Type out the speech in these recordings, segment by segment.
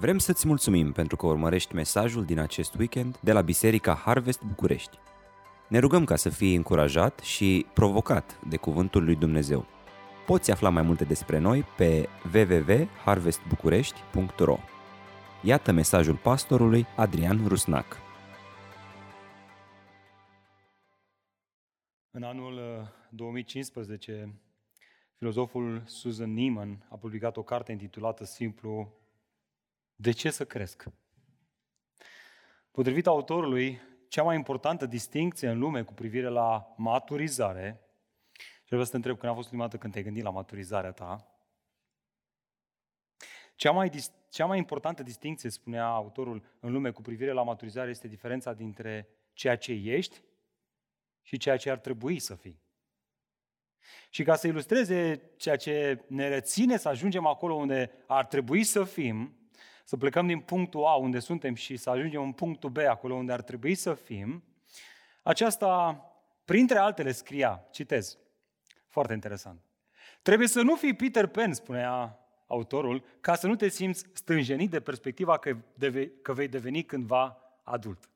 Vrem să-ți mulțumim pentru că urmărești mesajul din acest weekend de la Biserica Harvest București. Ne rugăm ca să fii încurajat și provocat de Cuvântul lui Dumnezeu. Poți afla mai multe despre noi pe www.harvestbucurești.ro Iată mesajul pastorului Adrian Rusnac. În anul 2015, uh, filozoful Susan Neiman a publicat o carte intitulată simplu De ce să cresc? Potrivit autorului, cea mai importantă distinție în lume cu privire la maturizare, și vreau să te întreb când a fost ultima dată când te-ai gândit la maturizarea ta, cea mai, cea mai importantă distinție, spunea autorul, în lume cu privire la maturizare este diferența dintre ceea ce ești și ceea ce ar trebui să fii. Și ca să ilustreze ceea ce ne reține să ajungem acolo unde ar trebui să fim, să plecăm din punctul A unde suntem și să ajungem în punctul B acolo unde ar trebui să fim, aceasta, printre altele, scria, citez, foarte interesant. Trebuie să nu fii Peter Pan, spunea autorul, ca să nu te simți stânjenit de perspectiva că, deve, că vei deveni cândva adult.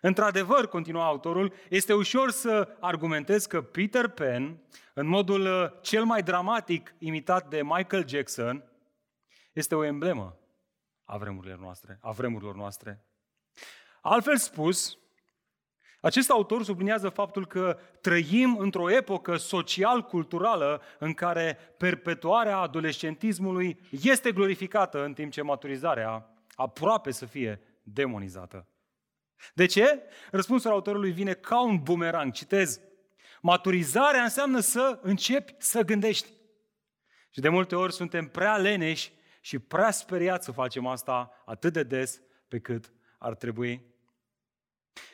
Într-adevăr, continua autorul, este ușor să argumentezi că Peter Pan, în modul uh, cel mai dramatic imitat de Michael Jackson, este o emblemă a vremurilor noastre. A vremurilor noastre. Altfel spus, acest autor subliniază faptul că trăim într-o epocă social-culturală în care perpetuarea adolescentismului este glorificată în timp ce maturizarea aproape să fie demonizată. De ce? Răspunsul autorului vine ca un bumerang. Citez. Maturizarea înseamnă să începi să gândești. Și de multe ori suntem prea leneși și prea speriați să facem asta atât de des pe cât ar trebui.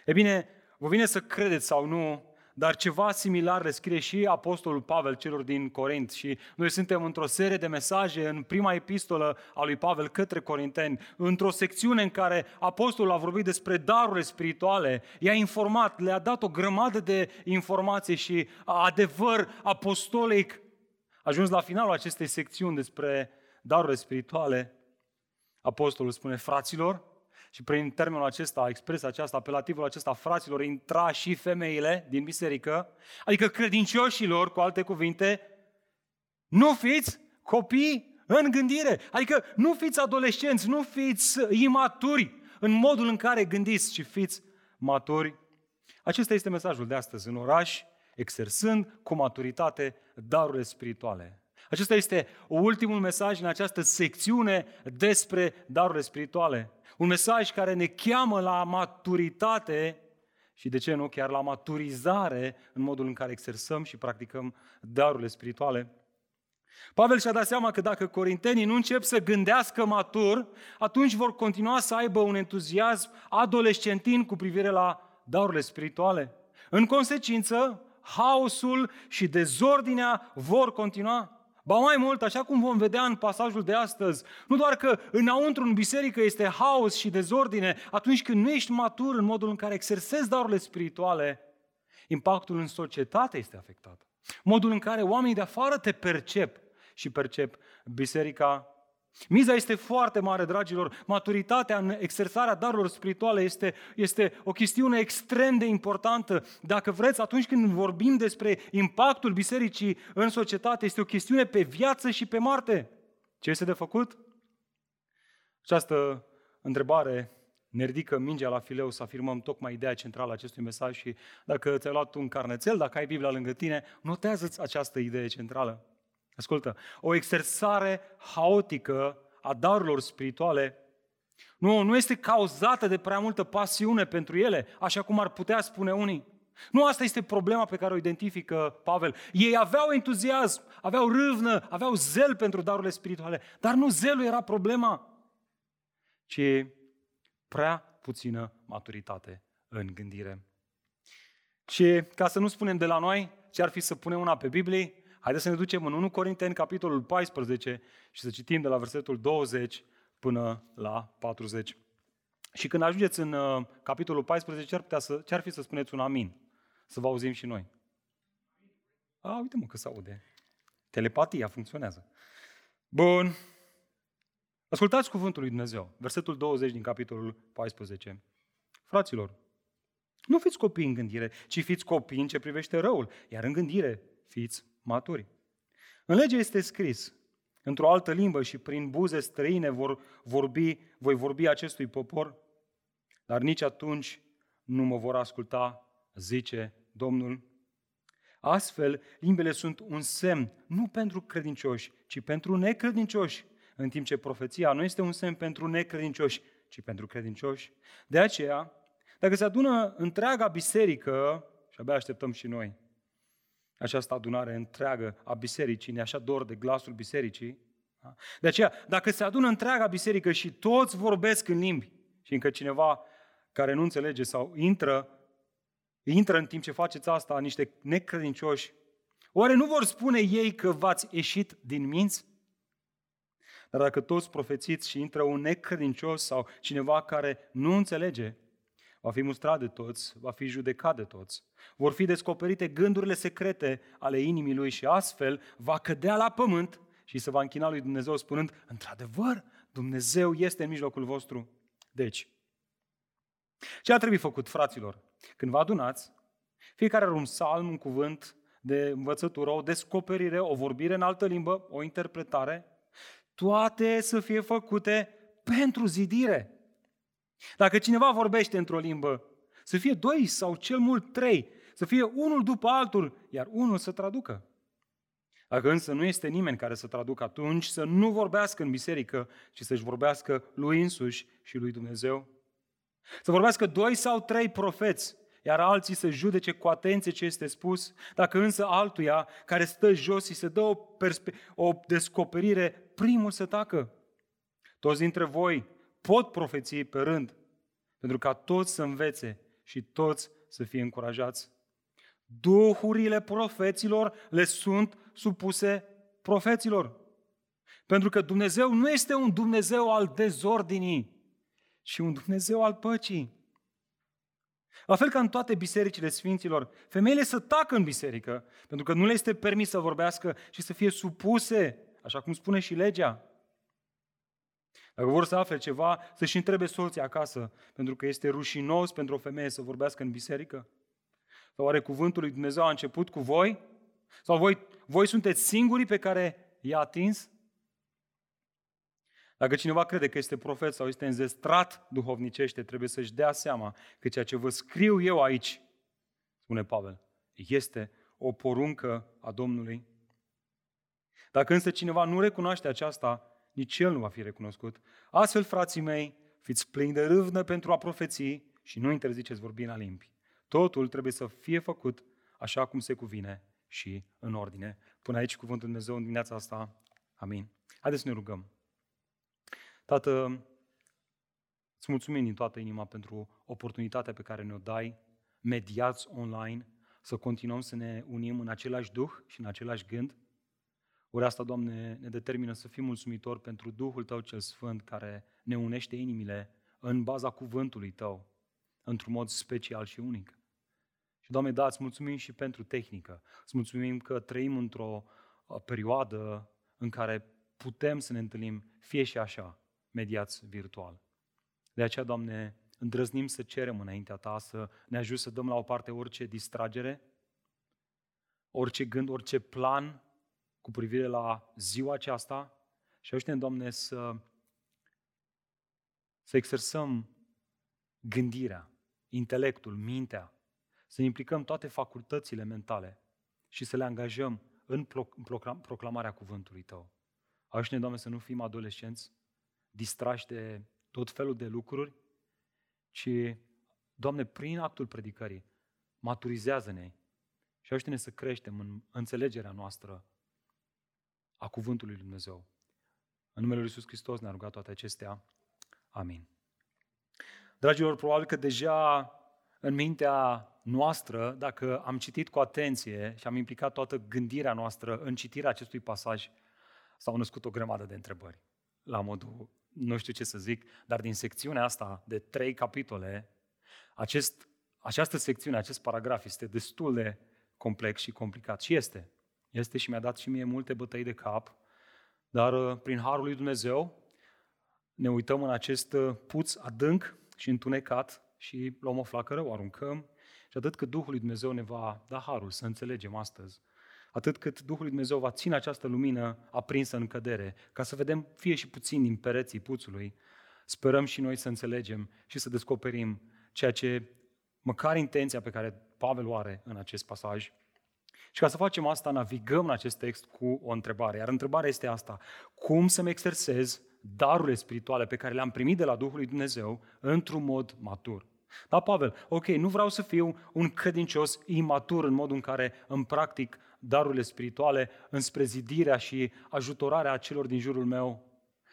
E bine, vă vine să credeți sau nu, dar ceva similar le scrie și Apostolul Pavel celor din Corint și noi suntem într-o serie de mesaje în prima epistolă a lui Pavel către Corinteni, într-o secțiune în care Apostolul a vorbit despre darurile spirituale, i-a informat, le-a dat o grămadă de informații și adevăr apostolic. Ajuns la finalul acestei secțiuni despre darurile spirituale, Apostolul spune, fraților, și prin termenul acesta, expresia aceasta, apelativul acesta, fraților, intra și femeile din biserică, adică credincioșilor, cu alte cuvinte, nu fiți copii în gândire. Adică nu fiți adolescenți, nu fiți imaturi în modul în care gândiți, ci fiți maturi. Acesta este mesajul de astăzi în oraș, exersând cu maturitate darurile spirituale. Acesta este ultimul mesaj în această secțiune despre darurile spirituale. Un mesaj care ne cheamă la maturitate și de ce nu chiar la maturizare în modul în care exersăm și practicăm darurile spirituale. Pavel și-a dat seama că dacă corintenii nu încep să gândească matur, atunci vor continua să aibă un entuziasm adolescentin cu privire la darurile spirituale. În consecință, haosul și dezordinea vor continua. Ba mai mult, așa cum vom vedea în pasajul de astăzi, nu doar că înăuntru în biserică este haos și dezordine, atunci când nu ești matur în modul în care exersezi darurile spirituale, impactul în societate este afectat. Modul în care oamenii de afară te percep și percep biserica Miza este foarte mare, dragilor. Maturitatea în exersarea darurilor spirituale este, este o chestiune extrem de importantă. Dacă vreți, atunci când vorbim despre impactul bisericii în societate, este o chestiune pe viață și pe moarte. Ce este de făcut? Această întrebare ne ridică mingea la fileu să afirmăm tocmai ideea centrală a acestui mesaj și dacă ți-ai luat un carnețel, dacă ai Biblia lângă tine, notează-ți această idee centrală. Ascultă, o exersare haotică a darurilor spirituale nu, nu este cauzată de prea multă pasiune pentru ele, așa cum ar putea spune unii. Nu asta este problema pe care o identifică Pavel. Ei aveau entuziasm, aveau râvnă, aveau zel pentru darurile spirituale, dar nu zelul era problema, ci prea puțină maturitate în gândire. Și ca să nu spunem de la noi ce ar fi să punem una pe Biblie, Haideți să ne ducem în 1 Corinteni, capitolul 14 și să citim de la versetul 20 până la 40. Și când ajungeți în uh, capitolul 14, ce ar, putea să, ce ar fi să spuneți un amin? Să vă auzim și noi. A, uite mă că se aude. Telepatia funcționează. Bun. Ascultați cuvântul lui Dumnezeu, versetul 20 din capitolul 14. Fraților, nu fiți copii în gândire, ci fiți copii în ce privește răul, iar în gândire fiți maturi. În lege este scris, într-o altă limbă și prin buze străine vor vorbi, voi vorbi acestui popor, dar nici atunci nu mă vor asculta, zice Domnul. Astfel, limbele sunt un semn, nu pentru credincioși, ci pentru necredincioși, în timp ce profeția nu este un semn pentru necredincioși, ci pentru credincioși. De aceea, dacă se adună întreaga biserică, și abia așteptăm și noi, această adunare întreagă a bisericii, ne așa dor de glasul bisericii, da? de aceea, dacă se adună întreaga biserică și toți vorbesc în limbi, și încă cineva care nu înțelege sau intră, intră în timp ce faceți asta niște necredincioși, oare nu vor spune ei că v-ați ieșit din minți? Dar dacă toți profețiți și intră un necredincios sau cineva care nu înțelege, va fi mustrat de toți, va fi judecat de toți. Vor fi descoperite gândurile secrete ale inimii lui și astfel va cădea la pământ și se va închina lui Dumnezeu spunând, într-adevăr, Dumnezeu este în mijlocul vostru. Deci, ce a trebuit făcut, fraților? Când vă adunați, fiecare are un salm, un cuvânt de învățătură, o descoperire, o vorbire în altă limbă, o interpretare, toate să fie făcute pentru zidire. Dacă cineva vorbește într-o limbă, să fie doi sau cel mult trei, să fie unul după altul, iar unul să traducă. Dacă însă nu este nimeni care să traducă atunci, să nu vorbească în biserică, ci să-și vorbească lui însuși și lui Dumnezeu. Să vorbească doi sau trei profeți, iar alții să judece cu atenție ce este spus, dacă însă altuia care stă jos și se dă o, perspe- o descoperire, primul să tacă. Toți dintre voi pot profeți pe rând, pentru ca toți să învețe și toți să fie încurajați. Duhurile profeților le sunt supuse profeților. Pentru că Dumnezeu nu este un Dumnezeu al dezordinii, ci un Dumnezeu al păcii. La fel ca în toate bisericile sfinților, femeile să tacă în biserică, pentru că nu le este permis să vorbească și să fie supuse, așa cum spune și legea. Dacă vor să afle ceva, să-și întrebe soția acasă, pentru că este rușinos pentru o femeie să vorbească în biserică. Sau oare cuvântul lui Dumnezeu a început cu voi? Sau voi, voi sunteți singurii pe care i-a atins? Dacă cineva crede că este profet sau este înzestrat duhovnicește, trebuie să-și dea seama că ceea ce vă scriu eu aici, spune Pavel, este o poruncă a Domnului. Dacă însă cineva nu recunoaște aceasta, nici el nu va fi recunoscut. Astfel, frații mei, fiți plini de râvnă pentru a profeții și nu interziceți vorbirea limbi. Totul trebuie să fie făcut așa cum se cuvine și în ordine. Până aici cuvântul Dumnezeu în dimineața asta. Amin. Haideți să ne rugăm. Tată, îți mulțumim din toată inima pentru oportunitatea pe care ne-o dai, mediați online, să continuăm să ne unim în același duh și în același gând. Ori asta, Doamne, ne determină să fim mulțumitori pentru Duhul Tău cel Sfânt care ne unește inimile în baza cuvântului Tău, într-un mod special și unic. Și, Doamne, da, îți mulțumim și pentru tehnică. Îți mulțumim că trăim într-o uh, perioadă în care putem să ne întâlnim fie și așa, mediați virtual. De aceea, Doamne, îndrăznim să cerem înaintea Ta să ne ajut să dăm la o parte orice distragere, orice gând, orice plan cu privire la ziua aceasta și ajută Doamne, să, să exersăm gândirea, intelectul, mintea, să implicăm toate facultățile mentale și să le angajăm în proclamarea cuvântului Tău. Ajută-ne, Doamne, să nu fim adolescenți distrași de tot felul de lucruri, ci, Doamne, prin actul predicării, maturizează-ne și ajută-ne să creștem în înțelegerea noastră a Cuvântului Lui Dumnezeu. În numele Lui Iisus Hristos ne-a rugat toate acestea. Amin. Dragilor, probabil că deja în mintea noastră, dacă am citit cu atenție și am implicat toată gândirea noastră în citirea acestui pasaj, s-au născut o grămadă de întrebări. La modul, nu știu ce să zic, dar din secțiunea asta de trei capitole, acest, această secțiune, acest paragraf este destul de complex și complicat. Și este. Este și mi-a dat și mie multe bătăi de cap, dar uh, prin Harul lui Dumnezeu ne uităm în acest uh, puț adânc și întunecat și luăm o flacără, o aruncăm și atât cât Duhul lui Dumnezeu ne va da harul să înțelegem astăzi, atât cât Duhul lui Dumnezeu va ține această lumină aprinsă în cădere, ca să vedem fie și puțin din pereții puțului, sperăm și noi să înțelegem și să descoperim ceea ce, măcar intenția pe care Pavel o are în acest pasaj. Și ca să facem asta, navigăm în acest text cu o întrebare. Iar întrebarea este asta. Cum să-mi exersez darurile spirituale pe care le-am primit de la Duhul lui Dumnezeu într-un mod matur? Da, Pavel, ok, nu vreau să fiu un credincios imatur în modul în care îmi practic darurile spirituale înspre zidirea și ajutorarea celor din jurul meu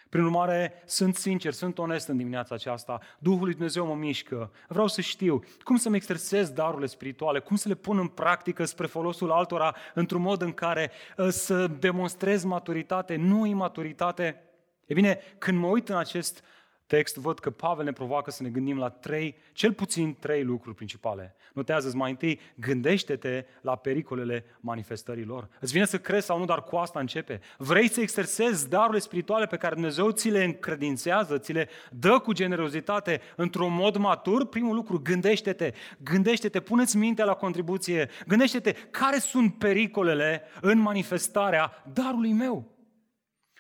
prin urmare, sunt sincer, sunt onest în dimineața aceasta. Duhul lui Dumnezeu mă mișcă. Vreau să știu cum să-mi exersez darurile spirituale, cum să le pun în practică spre folosul altora într-un mod în care uh, să demonstrez maturitate, nu imaturitate. E bine, când mă uit în acest text văd că Pavel ne provoacă să ne gândim la trei, cel puțin trei lucruri principale. Notează-ți mai întâi, gândește-te la pericolele manifestărilor. Îți vine să crezi sau nu, dar cu asta începe. Vrei să exersezi darurile spirituale pe care Dumnezeu ți le încredințează, ți le dă cu generozitate într-un mod matur? Primul lucru, gândește-te. Gândește-te, puneți mintea la contribuție. Gândește-te care sunt pericolele în manifestarea darului meu.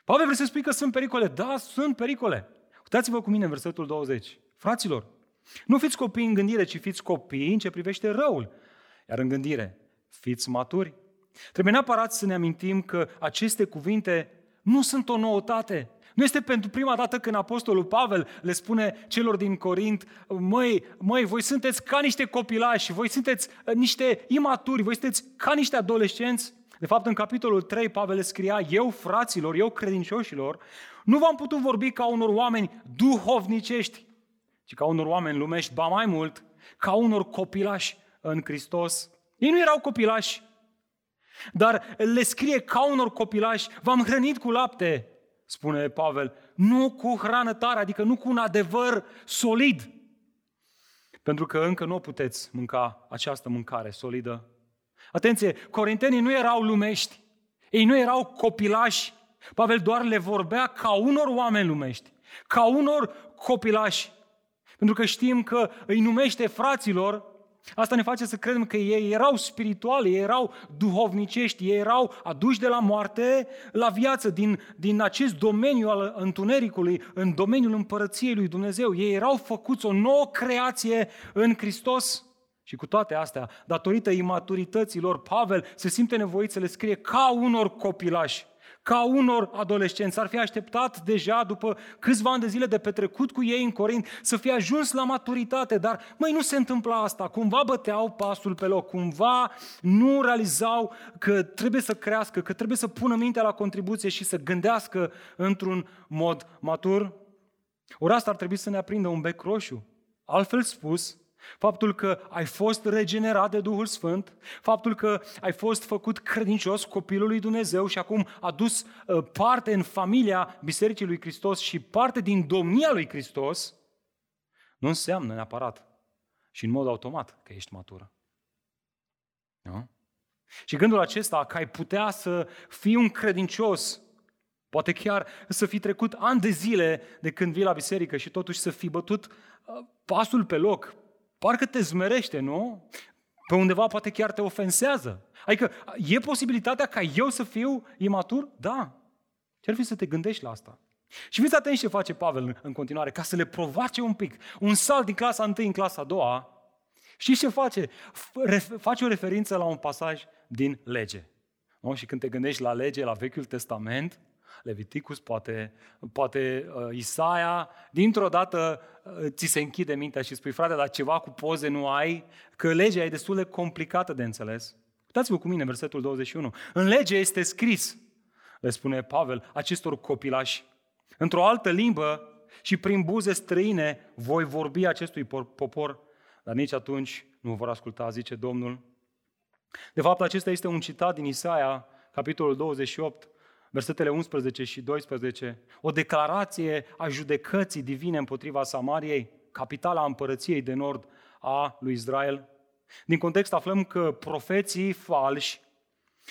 Pavel, vrei să spui că sunt pericole? Da, sunt pericole. Uitați-vă cu mine în versetul 20. Fraților, nu fiți copii în gândire, ci fiți copii în ce privește răul. Iar în gândire, fiți maturi. Trebuie neapărat să ne amintim că aceste cuvinte nu sunt o noutate. Nu este pentru prima dată când Apostolul Pavel le spune celor din Corint, măi, măi, voi sunteți ca niște copilași, voi sunteți uh, niște imaturi, voi sunteți ca niște adolescenți. De fapt, în capitolul 3, Pavel scria, eu, fraților, eu, credincioșilor, nu v-am putut vorbi ca unor oameni duhovnicești, ci ca unor oameni lumești, ba mai mult, ca unor copilași în Hristos. Ei nu erau copilași, dar le scrie ca unor copilași, v-am hrănit cu lapte, spune Pavel, nu cu hrană tare, adică nu cu un adevăr solid. Pentru că încă nu puteți mânca această mâncare solidă. Atenție, corintenii nu erau lumești, ei nu erau copilași, Pavel doar le vorbea ca unor oameni lumești, ca unor copilași. Pentru că știm că îi numește fraților, asta ne face să credem că ei erau spirituali, ei erau duhovnicești, ei erau aduși de la moarte la viață din, din acest domeniu al întunericului, în domeniul împărăției lui Dumnezeu. Ei erau făcuți o nouă creație în Hristos. Și cu toate astea, datorită imaturităților, Pavel se simte nevoit să le scrie ca unor copilași ca unor adolescenți. ar fi așteptat deja după câțiva ani de zile de petrecut cu ei în Corint să fie ajuns la maturitate, dar măi, nu se întâmpla asta. Cumva băteau pasul pe loc, cumva nu realizau că trebuie să crească, că trebuie să pună mintea la contribuție și să gândească într-un mod matur. Ori asta ar trebui să ne aprindă un bec roșu. Altfel spus, Faptul că ai fost regenerat de Duhul Sfânt, faptul că ai fost făcut credincios copilul lui Dumnezeu și acum adus uh, parte în familia Bisericii lui Hristos și parte din domnia lui Hristos, nu înseamnă neapărat și în mod automat că ești matură. Nu? Și gândul acesta că ai putea să fii un credincios, poate chiar să fi trecut ani de zile de când vii la biserică și totuși să fi bătut uh, pasul pe loc, Parcă te zmerește, nu? Pe undeva poate chiar te ofensează. Adică e posibilitatea ca eu să fiu imatur? Da. Ce-ar fi să te gândești la asta? Și fiți atenți ce face Pavel în continuare, ca să le provoace un pic. Un salt din clasa 1 în clasa 2. Și ce face? Face o referință la un pasaj din lege. Nu? Și când te gândești la lege, la Vechiul Testament, Leviticus, poate, poate uh, Isaia, dintr-o dată uh, ți se închide mintea și spui, frate, dar ceva cu poze nu ai, că legea e destul de complicată de înțeles. Uitați-vă cu mine versetul 21. În lege este scris, le spune Pavel, acestor copilași, într-o altă limbă și prin buze străine voi vorbi acestui popor, dar nici atunci nu vor asculta, zice Domnul. De fapt, acesta este un citat din Isaia, capitolul 28, versetele 11 și 12, o declarație a judecății divine împotriva Samariei, capitala împărăției de nord a lui Israel. Din context aflăm că profeții falși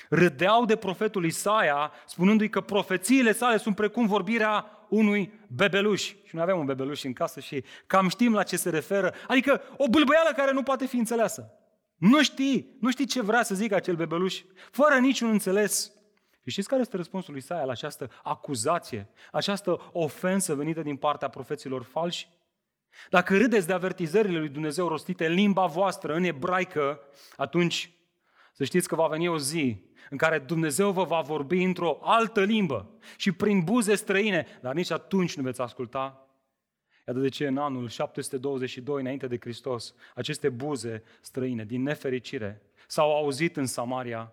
râdeau de profetul Isaia, spunându-i că profețiile sale sunt precum vorbirea unui bebeluș. Și noi avem un bebeluș în casă și cam știm la ce se referă. Adică o bâlbăială care nu poate fi înțeleasă. Nu știi, nu știi ce vrea să zică acel bebeluș, fără niciun înțeles. Și știți care este răspunsul lui Isaia la această acuzație, această ofensă venită din partea profeților falși? Dacă râdeți de avertizările lui Dumnezeu rostite în limba voastră, în ebraică, atunci să știți că va veni o zi în care Dumnezeu vă va vorbi într-o altă limbă și prin buze străine, dar nici atunci nu veți asculta. Iată de ce în anul 722 înainte de Hristos, aceste buze străine, din nefericire, s-au auzit în Samaria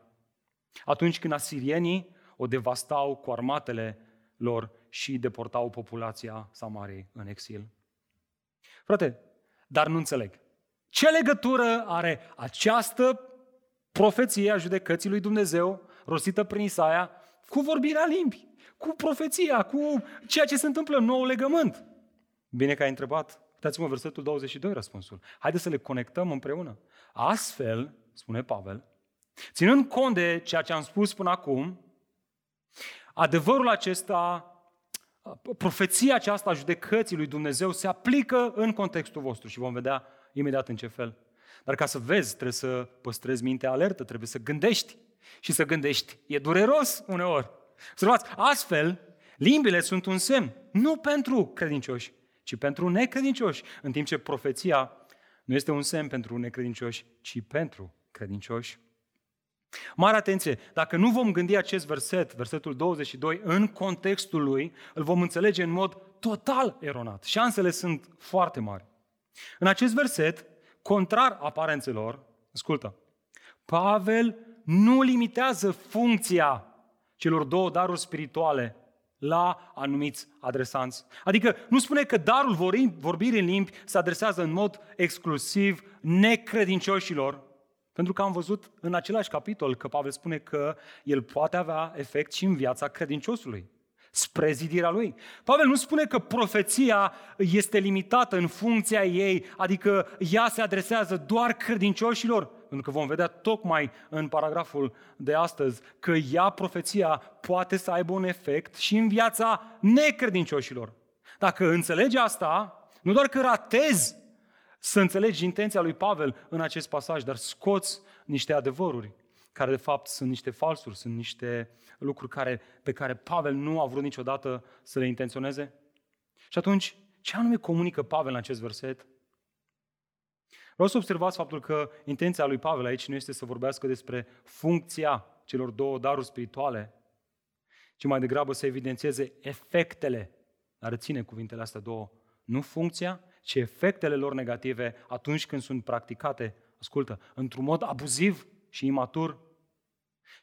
atunci când asirienii o devastau cu armatele lor și deportau populația Samariei în exil. Frate, dar nu înțeleg. Ce legătură are această profeție a judecății lui Dumnezeu, rostită prin Isaia, cu vorbirea limbii, cu profeția, cu ceea ce se întâmplă în nou legământ? Bine că ai întrebat. Uitați-mă versetul 22, răspunsul. Haideți să le conectăm împreună. Astfel, spune Pavel, ținând cont de ceea ce am spus până acum, adevărul acesta profeția aceasta a judecății lui Dumnezeu se aplică în contextul vostru și vom vedea imediat în ce fel. Dar ca să vezi, trebuie să păstrezi mintea alertă, trebuie să gândești. Și să gândești e dureros uneori. Observați, astfel, limbile sunt un semn, nu pentru credincioși, ci pentru necredincioși, în timp ce profeția nu este un semn pentru necredincioși, ci pentru credincioși. Mare atenție, dacă nu vom gândi acest verset, versetul 22, în contextul lui, îl vom înțelege în mod total eronat. Șansele sunt foarte mari. În acest verset, contrar aparențelor, ascultă, Pavel nu limitează funcția celor două daruri spirituale la anumiți adresanți. Adică nu spune că darul vorbirii în limbi se adresează în mod exclusiv necredincioșilor, pentru că am văzut în același capitol că Pavel spune că el poate avea efect și în viața credinciosului, spre zidirea lui. Pavel nu spune că profeția este limitată în funcția ei, adică ea se adresează doar credincioșilor, pentru că vom vedea tocmai în paragraful de astăzi că ea, profeția, poate să aibă un efect și în viața necredincioșilor. Dacă înțelegi asta, nu doar că ratezi să înțelegi intenția lui Pavel în acest pasaj, dar scoți niște adevăruri care de fapt sunt niște falsuri, sunt niște lucruri care, pe care Pavel nu a vrut niciodată să le intenționeze. Și atunci, ce anume comunică Pavel în acest verset? Vreau să observați faptul că intenția lui Pavel aici nu este să vorbească despre funcția celor două daruri spirituale, ci mai degrabă să evidențieze efectele. Dar reține cuvintele astea două. Nu funcția, ci efectele lor negative atunci când sunt practicate, ascultă, într-un mod abuziv și imatur.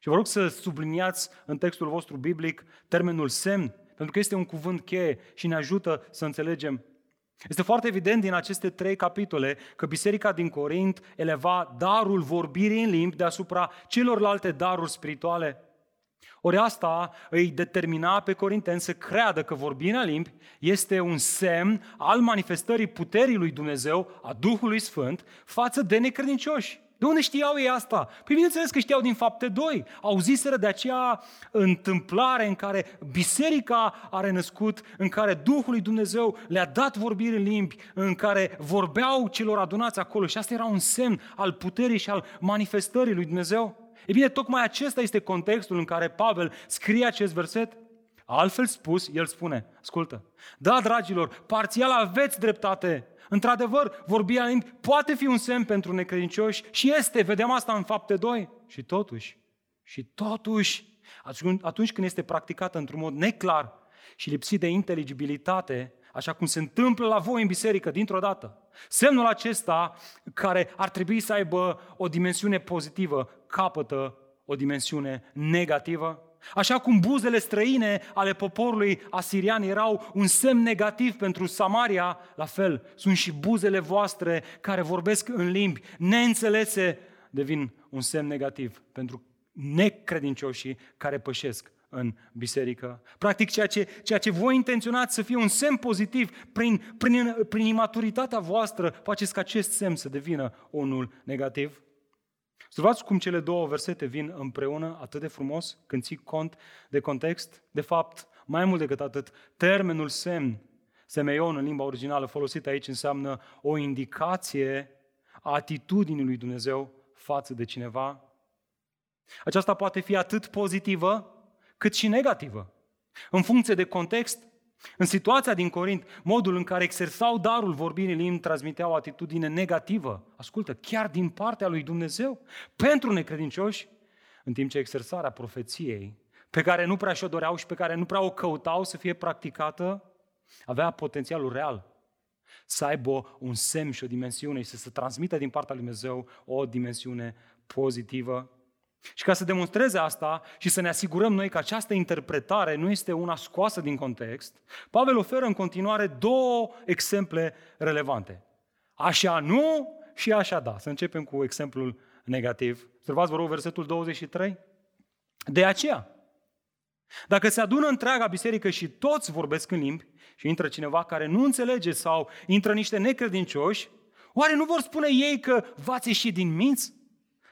Și vă rog să subliniați în textul vostru biblic termenul semn, pentru că este un cuvânt cheie și ne ajută să înțelegem. Este foarte evident din aceste trei capitole că biserica din Corint eleva darul vorbirii în limbi deasupra celorlalte daruri spirituale. Ori asta îi determina pe corinteni să creadă că vorbirea limbi este un semn al manifestării puterii lui Dumnezeu, a Duhului Sfânt, față de necredincioși. De unde știau ei asta? Păi bineînțeles că știau din fapte 2. Auziseră de aceea întâmplare în care biserica a renăscut, în care Duhul lui Dumnezeu le-a dat vorbiri în limbi, în care vorbeau celor adunați acolo și asta era un semn al puterii și al manifestării lui Dumnezeu. E bine, tocmai acesta este contextul în care Pavel scrie acest verset. Altfel spus, el spune, ascultă, da, dragilor, parțial aveți dreptate. Într-adevăr, vorbia limbi poate fi un semn pentru necredincioși și este, vedem asta în fapte 2. Și totuși, și totuși, atunci când este practicată într-un mod neclar și lipsit de inteligibilitate, așa cum se întâmplă la voi în biserică dintr-o dată, semnul acesta, care ar trebui să aibă o dimensiune pozitivă, capătă o dimensiune negativă. Așa cum buzele străine ale poporului asirian erau un semn negativ pentru Samaria, la fel sunt și buzele voastre care vorbesc în limbi neînțelese, devin un semn negativ pentru necredincioșii care pășesc în biserică. Practic, ceea ce, ceea ce voi intenționați să fie un semn pozitiv prin, prin, prin imaturitatea voastră, faceți ca acest semn să devină unul negativ. Observați cum cele două versete vin împreună atât de frumos când ții cont de context. De fapt, Mai mult decât atât, termenul semn, semeion în limba originală folosit aici înseamnă o indicație a atitudinii lui Dumnezeu față de cineva. Aceasta poate fi atât pozitivă cât și negativă. În funcție de context, în situația din Corint, modul în care exersau darul vorbirii limbi transmitea o atitudine negativă, ascultă, chiar din partea lui Dumnezeu, pentru necredincioși, în timp ce exersarea profeției, pe care nu prea și-o doreau și pe care nu prea o căutau să fie practicată, avea potențialul real să aibă un semn și o dimensiune și să se transmită din partea lui Dumnezeu o dimensiune pozitivă. Și ca să demonstreze asta și să ne asigurăm noi că această interpretare nu este una scoasă din context, Pavel oferă în continuare două exemple relevante. Așa nu și așa da. Să începem cu exemplul negativ. Observați, vă rog, versetul 23. De aceea, dacă se adună întreaga biserică și toți vorbesc în limbi și intră cineva care nu înțelege sau intră niște necredincioși, oare nu vor spune ei că v-ați ieșit din minți?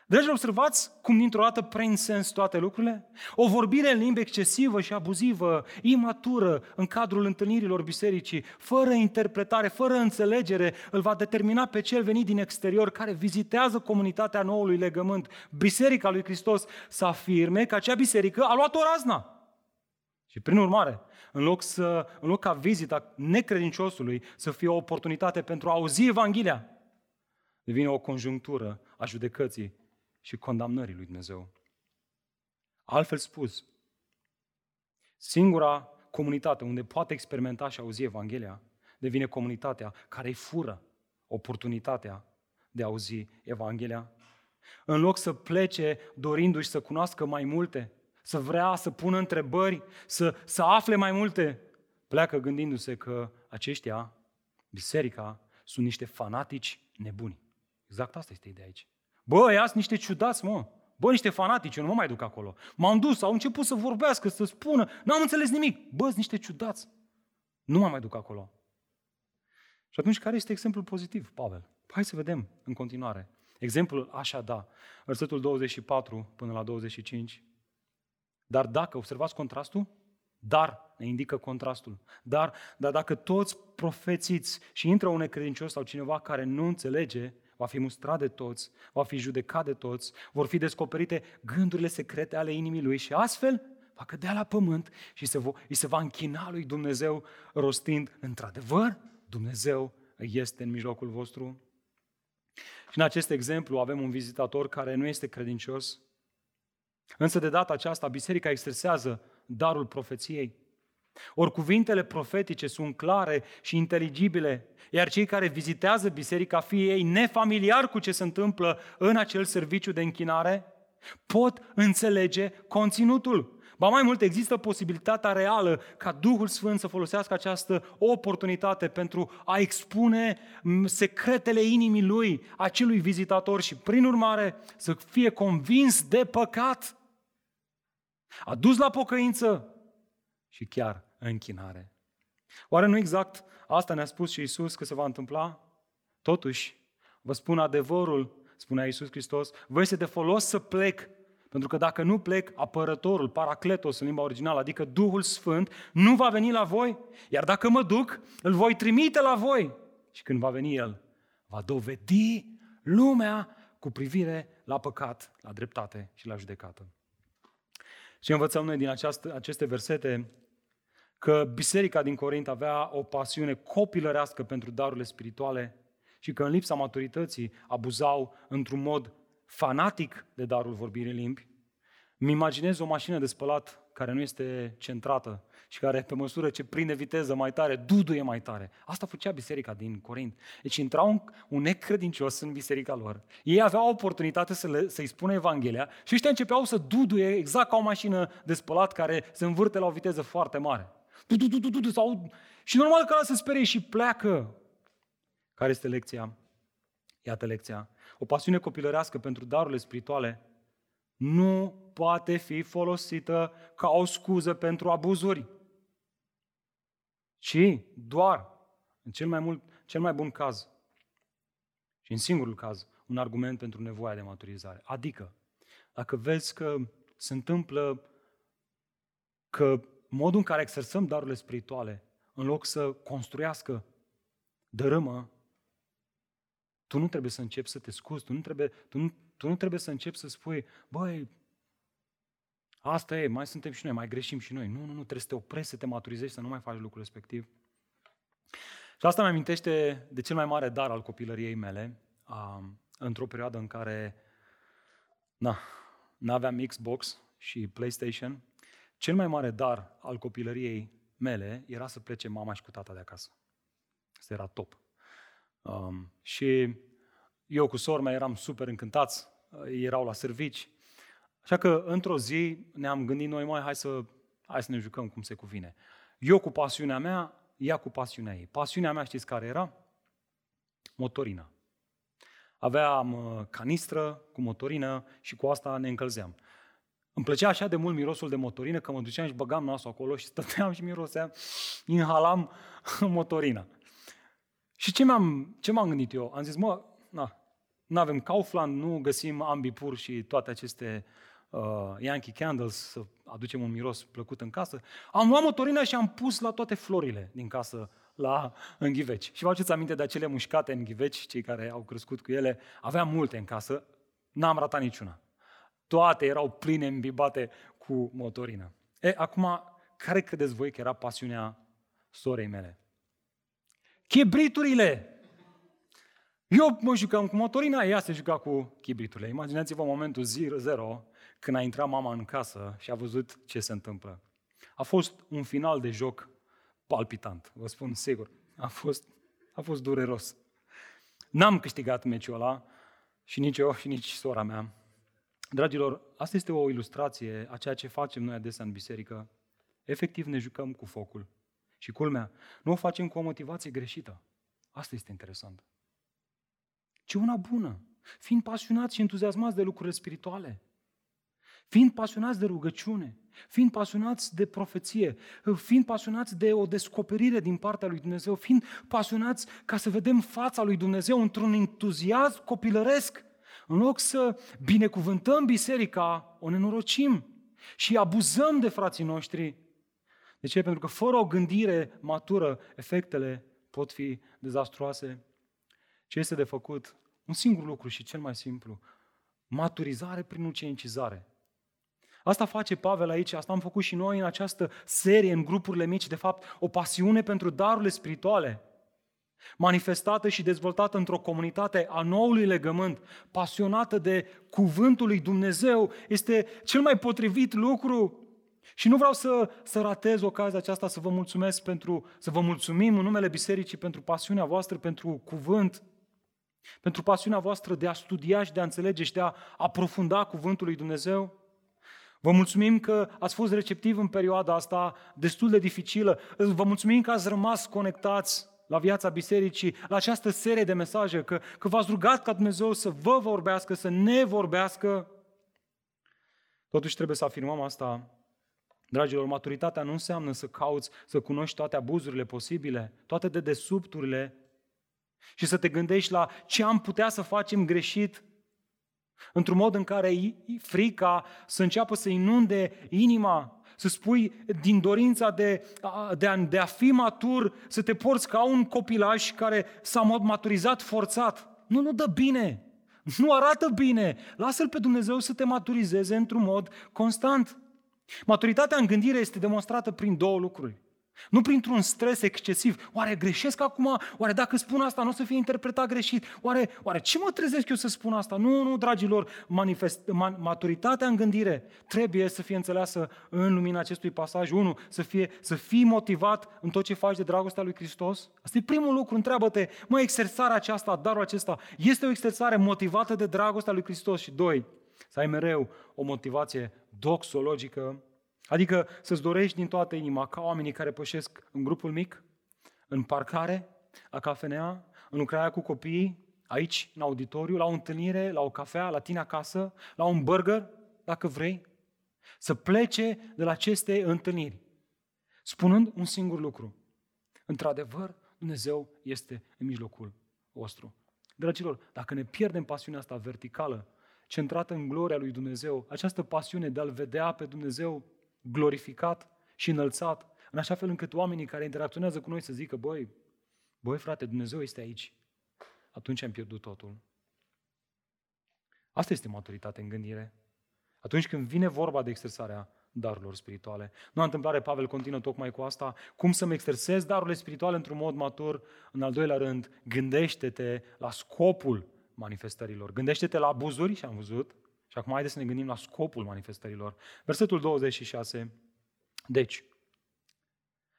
Dragii, observați cum dintr-o dată prind sens toate lucrurile? O vorbire în limbă excesivă și abuzivă, imatură, în cadrul întâlnirilor bisericii, fără interpretare, fără înțelegere, îl va determina pe cel venit din exterior care vizitează comunitatea noului legământ, Biserica lui Hristos, să afirme că acea biserică a luat o razna. Și prin urmare, în loc, să, în loc ca vizita necredinciosului să fie o oportunitate pentru a auzi Evanghelia, devine o conjunctură a judecății și condamnării lui Dumnezeu. Altfel spus, singura comunitate unde poate experimenta și auzi Evanghelia devine comunitatea care îi fură oportunitatea de a auzi Evanghelia. În loc să plece dorindu-și să cunoască mai multe, să vrea să pună întrebări, să, să afle mai multe, pleacă gândindu-se că aceștia, biserica, sunt niște fanatici nebuni. Exact asta este ideea aici. Bă, ia niște ciudați, mă. Bă, niște fanatici, eu nu mă mai duc acolo. M-am dus, au început să vorbească, să spună, n-am înțeles nimic. Bă, niște ciudați. Nu mă mai duc acolo. Și atunci, care este exemplul pozitiv, Pavel? Hai să vedem în continuare. Exemplul așa da, versetul 24 până la 25. Dar dacă, observați contrastul? Dar ne indică contrastul. Dar, dar dacă toți profețiți și intră un necredincios sau cineva care nu înțelege, va fi mustrat de toți, va fi judecat de toți, vor fi descoperite gândurile secrete ale inimii lui și astfel va cădea la pământ și se, îi se va închina lui Dumnezeu rostind, într-adevăr, Dumnezeu este în mijlocul vostru. Și în acest exemplu avem un vizitator care nu este credincios, însă de data aceasta biserica exersează darul profeției. Ori cuvintele profetice sunt clare și inteligibile, iar cei care vizitează biserica, fie ei nefamiliar cu ce se întâmplă în acel serviciu de închinare, pot înțelege conținutul. Ba mai mult, există posibilitatea reală ca Duhul Sfânt să folosească această oportunitate pentru a expune secretele inimii lui, acelui vizitator și, prin urmare, să fie convins de păcat, adus la pocăință și chiar închinare. Oare nu exact asta ne-a spus și Isus că se va întâmpla? Totuși, vă spun adevărul, spunea Isus Hristos, vă este de folos să plec, pentru că dacă nu plec, apărătorul, paracletos în limba originală, adică Duhul Sfânt, nu va veni la voi, iar dacă mă duc, îl voi trimite la voi. Și când va veni El, va dovedi lumea cu privire la păcat, la dreptate și la judecată. Și învățăm noi din această, aceste versete că biserica din Corint avea o pasiune copilărească pentru darurile spirituale și că în lipsa maturității abuzau într-un mod fanatic de darul vorbirii limbi. Mi imaginez o mașină de spălat care nu este centrată și care, pe măsură ce prinde viteză mai tare, duduie mai tare. Asta făcea biserica din Corint. Deci intra un, un necredincios în biserica lor. Ei aveau oportunitate să le, să-i spună Evanghelia și ăștia începeau să duduie exact ca o mașină de spălat care se învârte la o viteză foarte mare. Sau... Și normal că ăla se sperie și pleacă. Care este lecția? Iată lecția. O pasiune copilărească pentru darurile spirituale nu poate fi folosită ca o scuză pentru abuzuri, ci doar, în cel mai, mult, cel mai bun caz, și în singurul caz, un argument pentru nevoia de maturizare. Adică, dacă vezi că se întâmplă că modul în care exersăm darurile spirituale, în loc să construiască, dărâmă, tu nu trebuie să începi să te scuzi, tu nu trebuie, tu nu, tu nu trebuie să începi să spui, băi, asta e, mai suntem și noi, mai greșim și noi. Nu, nu, nu, trebuie să te oprești, să te maturizezi, să nu mai faci lucrul respectiv. Și asta mi amintește de cel mai mare dar al copilăriei mele, a, într-o perioadă în care na, n-aveam Xbox și PlayStation. Cel mai mare dar al copilăriei mele era să plece mama și cu tata de acasă. Asta era top. Um, și eu cu sora mea eram super încântați, ei erau la servici. Așa că într-o zi ne-am gândit noi, mai hai să, hai să ne jucăm cum se cuvine. Eu cu pasiunea mea, ea cu pasiunea ei. Pasiunea mea știți care era? Motorina. Aveam uh, canistră cu motorină și cu asta ne încălzeam. Îmi plăcea așa de mult mirosul de motorină că mă duceam și băgam nasul acolo și stăteam și miroseam, inhalam motorina. Și ce m-am, ce m-am gândit eu? Am zis, mă, na, nu avem Kaufland, nu găsim Ambipur și toate aceste uh, Yankee Candles să aducem un miros plăcut în casă. Am luat motorina și am pus la toate florile din casă la înghiveci. Și vă aduceți aminte de acele mușcate înghiveci, cei care au crescut cu ele. Aveam multe în casă, n-am ratat niciuna. Toate erau pline, îmbibate cu motorină. E, acum, care credeți voi că era pasiunea sorei mele? Chibriturile! Eu mă jucam cu motorina, ea se juca cu chibriturile. Imaginați-vă momentul zero când a intrat mama în casă și a văzut ce se întâmplă. A fost un final de joc palpitant, vă spun sigur. A fost, a fost dureros. N-am câștigat meciul ăla și nici eu și nici sora mea. Dragilor, asta este o ilustrație a ceea ce facem noi adesea în biserică. Efectiv ne jucăm cu focul. Și culmea, nu o facem cu o motivație greșită. Asta este interesant. ci una bună. Fiind pasionați și entuziasmați de lucrurile spirituale. Fiind pasionați de rugăciune. Fiind pasionați de profeție. Fiind pasionați de o descoperire din partea lui Dumnezeu. Fiind pasionați ca să vedem fața lui Dumnezeu într-un entuziasm copilăresc. În loc să binecuvântăm biserica, o nenorocim și abuzăm de frații noștri de ce? Pentru că fără o gândire matură, efectele pot fi dezastruoase. Ce este de făcut? Un singur lucru și cel mai simplu. Maturizare prin ucenicizare. Asta face Pavel aici, asta am făcut și noi în această serie, în grupurile mici, de fapt, o pasiune pentru darurile spirituale, manifestată și dezvoltată într-o comunitate a noului legământ, pasionată de cuvântul lui Dumnezeu, este cel mai potrivit lucru și nu vreau să, să ratez ocazia aceasta să vă mulțumesc pentru, să vă mulțumim în numele Bisericii pentru pasiunea voastră, pentru cuvânt, pentru pasiunea voastră de a studia și de a înțelege și de a aprofunda cuvântul lui Dumnezeu. Vă mulțumim că ați fost receptiv în perioada asta destul de dificilă. Vă mulțumim că ați rămas conectați la viața bisericii, la această serie de mesaje, că, că v-ați rugat ca Dumnezeu să vă vorbească, să ne vorbească. Totuși trebuie să afirmăm asta Dragilor, maturitatea nu înseamnă să cauți, să cunoști toate abuzurile posibile, toate dedesubturile și să te gândești la ce am putea să facem greșit într-un mod în care frica să înceapă să inunde inima, să spui din dorința de, de, a, de a fi matur, să te porți ca un copilaj care s-a maturizat forțat. Nu, nu dă bine. Nu arată bine. Lasă-L pe Dumnezeu să te maturizeze într-un mod constant. Maturitatea în gândire este demonstrată prin două lucruri. Nu printr-un stres excesiv. Oare greșesc acum? Oare dacă spun asta nu o să fie interpretat greșit? Oare, oare ce mă trezesc eu să spun asta? Nu, nu, dragilor, manifest, man, maturitatea în gândire trebuie să fie înțeleasă în lumina acestui pasaj. Unu, să, fie, să fii motivat în tot ce faci de dragostea lui Hristos. Asta e primul lucru. Întreabă-te, mă, exersarea aceasta, darul acesta, este o exersare motivată de dragostea lui Hristos? Și doi, să ai mereu o motivație doxologică, adică să-ți dorești din toată inima ca oamenii care pășesc în grupul mic, în parcare, la cafenea, în lucrarea cu copiii, aici, în auditoriu, la o întâlnire, la o cafea, la tine acasă, la un burger, dacă vrei, să plece de la aceste întâlniri, spunând un singur lucru. Într-adevăr, Dumnezeu este în mijlocul vostru. Dragilor, dacă ne pierdem pasiunea asta verticală centrată în gloria lui Dumnezeu, această pasiune de a-L vedea pe Dumnezeu glorificat și înălțat, în așa fel încât oamenii care interacționează cu noi să zică, băi, băi frate, Dumnezeu este aici. Atunci am pierdut totul. Asta este maturitate în gândire. Atunci când vine vorba de exersarea darurilor spirituale. Nu a întâmplare, Pavel continuă tocmai cu asta. Cum să-mi exersez darurile spirituale într-un mod matur? În al doilea rând, gândește-te la scopul manifestărilor. Gândește-te la abuzuri, și am văzut, și acum haideți să ne gândim la scopul manifestărilor. Versetul 26. Deci,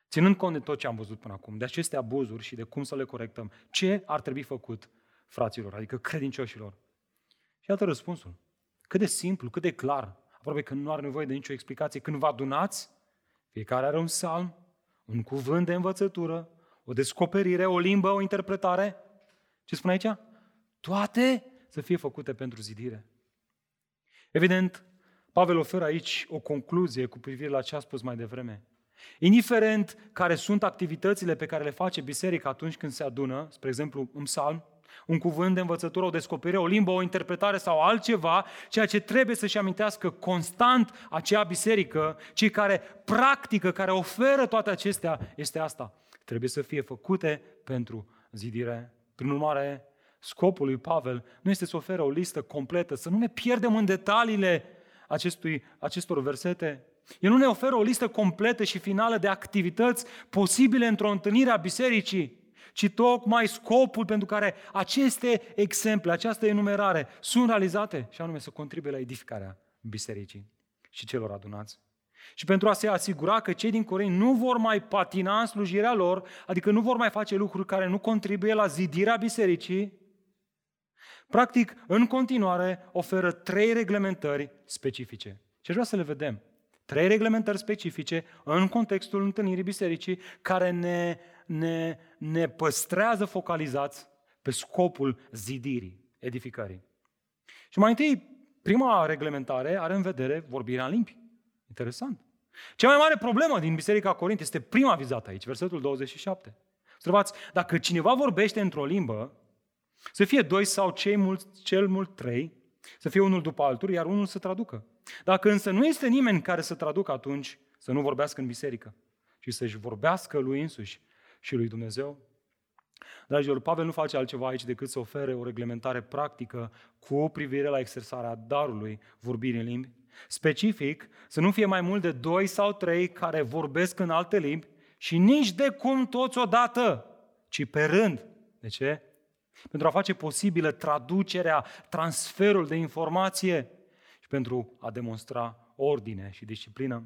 ținând cont de tot ce am văzut până acum, de aceste abuzuri și de cum să le corectăm, ce ar trebui făcut fraților, adică credincioșilor? Și iată răspunsul. Cât de simplu, cât de clar, aproape că nu are nevoie de nicio explicație. Când vă adunați, fiecare are un psalm, un cuvânt de învățătură, o descoperire, o limbă, o interpretare. Ce spune aici? Toate să fie făcute pentru zidire. Evident, Pavel oferă aici o concluzie cu privire la ce a spus mai devreme. Indiferent care sunt activitățile pe care le face biserica atunci când se adună, spre exemplu un psalm, un cuvânt de învățătură, o descoperire, o limbă, o interpretare sau altceva, ceea ce trebuie să-și amintească constant acea biserică, cei care practică, care oferă toate acestea, este asta. Trebuie să fie făcute pentru zidire. Prin urmare, scopul lui Pavel nu este să ofere o listă completă, să nu ne pierdem în detaliile acestui, acestor versete. El nu ne oferă o listă completă și finală de activități posibile într-o întâlnire a bisericii, ci tocmai scopul pentru care aceste exemple, această enumerare sunt realizate, și anume să contribuie la edificarea bisericii și celor adunați. Și pentru a se asigura că cei din Corei nu vor mai patina în slujirea lor, adică nu vor mai face lucruri care nu contribuie la zidirea bisericii, practic, în continuare, oferă trei reglementări specifice. Și aș vrea să le vedem. Trei reglementări specifice în contextul întâlnirii bisericii care ne, ne, ne păstrează focalizați pe scopul zidirii, edificării. Și mai întâi, prima reglementare are în vedere vorbirea în limbi. Interesant. Cea mai mare problemă din Biserica Corint este prima vizată aici, versetul 27. Observați, dacă cineva vorbește într-o limbă, să fie doi sau cei mulți, cel mult trei, să fie unul după altul, iar unul să traducă. Dacă însă nu este nimeni care să traducă atunci, să nu vorbească în biserică, ci să-și vorbească lui însuși și lui Dumnezeu. Dragilor, Pavel nu face altceva aici decât să ofere o reglementare practică cu privire la exersarea darului vorbirii în limbi. Specific, să nu fie mai mult de doi sau trei care vorbesc în alte limbi și nici de cum toți odată, ci pe rând. De ce? Pentru a face posibilă traducerea, transferul de informație și pentru a demonstra ordine și disciplină.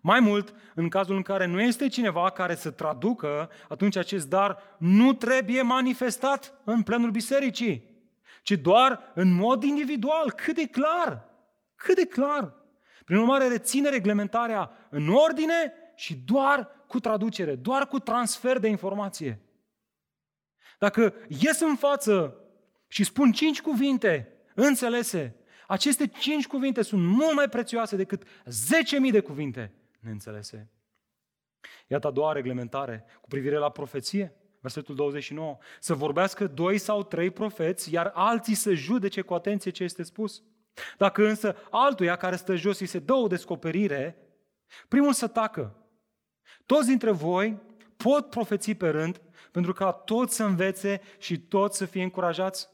Mai mult, în cazul în care nu este cineva care să traducă, atunci acest dar nu trebuie manifestat în plenul bisericii, ci doar în mod individual, cât de clar, cât de clar. Prin urmare, reține reglementarea în ordine și doar cu traducere, doar cu transfer de informație. Dacă ies în față și spun cinci cuvinte înțelese, aceste cinci cuvinte sunt mult mai prețioase decât 10.000 de cuvinte neînțelese. Iată a doua reglementare cu privire la profeție, versetul 29. Să vorbească doi sau trei profeți, iar alții să judece cu atenție ce este spus. Dacă însă altuia care stă jos îi se dă o descoperire, primul să tacă. Toți dintre voi pot profeți pe rând, pentru ca toți să învețe și toți să fie încurajați.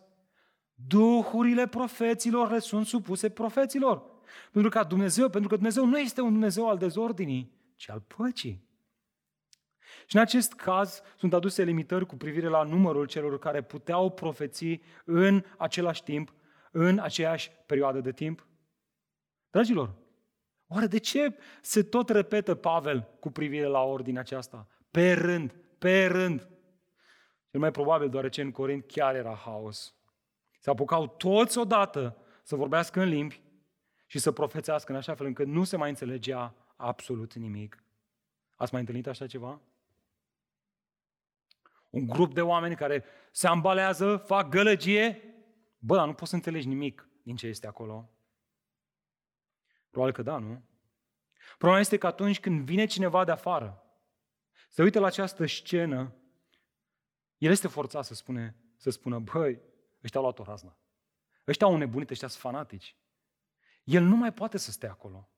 Duhurile profeților le sunt supuse profeților. Pentru că Dumnezeu, pentru că Dumnezeu nu este un Dumnezeu al dezordinii, ci al păcii. Și în acest caz sunt aduse limitări cu privire la numărul celor care puteau profeți în același timp, în aceeași perioadă de timp. Dragilor, oare de ce se tot repetă Pavel cu privire la ordinea aceasta? Pe rând, pe rând. Cel mai probabil deoarece în Corint chiar era haos. Se apucau toți odată să vorbească în limbi și să profețească în așa fel încât nu se mai înțelegea absolut nimic. Ați mai întâlnit așa ceva? Un grup de oameni care se ambalează, fac gălăgie, bă, dar nu poți să înțelegi nimic din ce este acolo. Probabil că da, nu? Problema este că atunci când vine cineva de afară, se uită la această scenă, el este forțat să, spune, să spună, băi, ăștia au luat o razna. Ăștia au nebunit, ăștia sunt fanatici. El nu mai poate să stea acolo.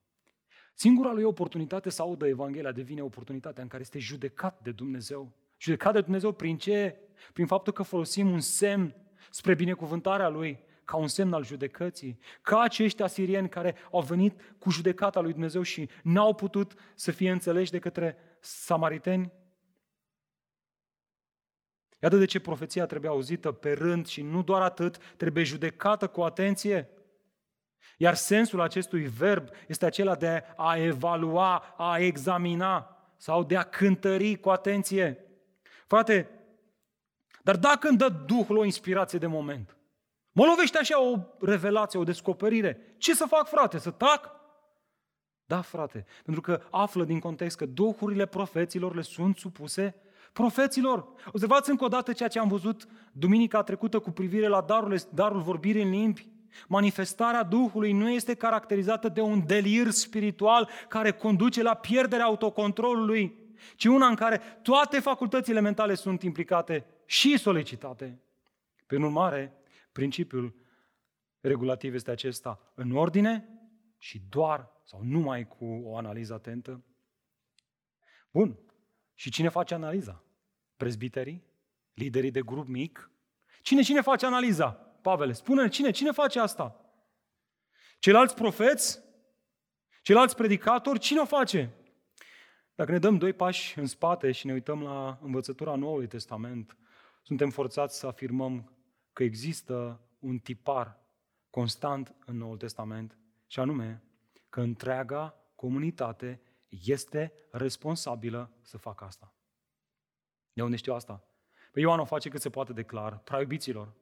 Singura lui oportunitate să audă Evanghelia devine oportunitatea în care este judecat de Dumnezeu. Judecat de Dumnezeu prin ce? Prin faptul că folosim un semn spre binecuvântarea Lui, ca un semn al judecății, ca acești asirieni care au venit cu judecata lui Dumnezeu și n-au putut să fie înțeleși de către samariteni. Iată de ce profeția trebuie auzită pe rând și nu doar atât, trebuie judecată cu atenție. Iar sensul acestui verb este acela de a evalua, a examina sau de a cântări cu atenție. Frate, dar dacă îmi dă Duhul o inspirație de moment, mă lovește așa o revelație, o descoperire, ce să fac, frate? Să tac? Da, frate, pentru că află din context că duhurile profeților le sunt supuse profeților. Observați încă o dată ceea ce am văzut duminica trecută cu privire la darul, darul vorbirii în limbi. Manifestarea Duhului nu este caracterizată de un delir spiritual care conduce la pierderea autocontrolului, ci una în care toate facultățile mentale sunt implicate și solicitate. Prin urmare, principiul regulativ este acesta, în ordine și doar sau numai cu o analiză atentă. Bun. Și cine face analiza? Prezbiterii? Liderii de grup mic? Cine, cine face analiza? Pavele, spune cine, cine face asta? Ceilalți profeți? Ceilalți predicatori? Cine o face? Dacă ne dăm doi pași în spate și ne uităm la învățătura Noului Testament, suntem forțați să afirmăm că există un tipar constant în Noul Testament, și anume că întreaga comunitate este responsabilă să facă asta. De unde știu asta? Pe Ioan o face cât se poate de clar, praiubiților.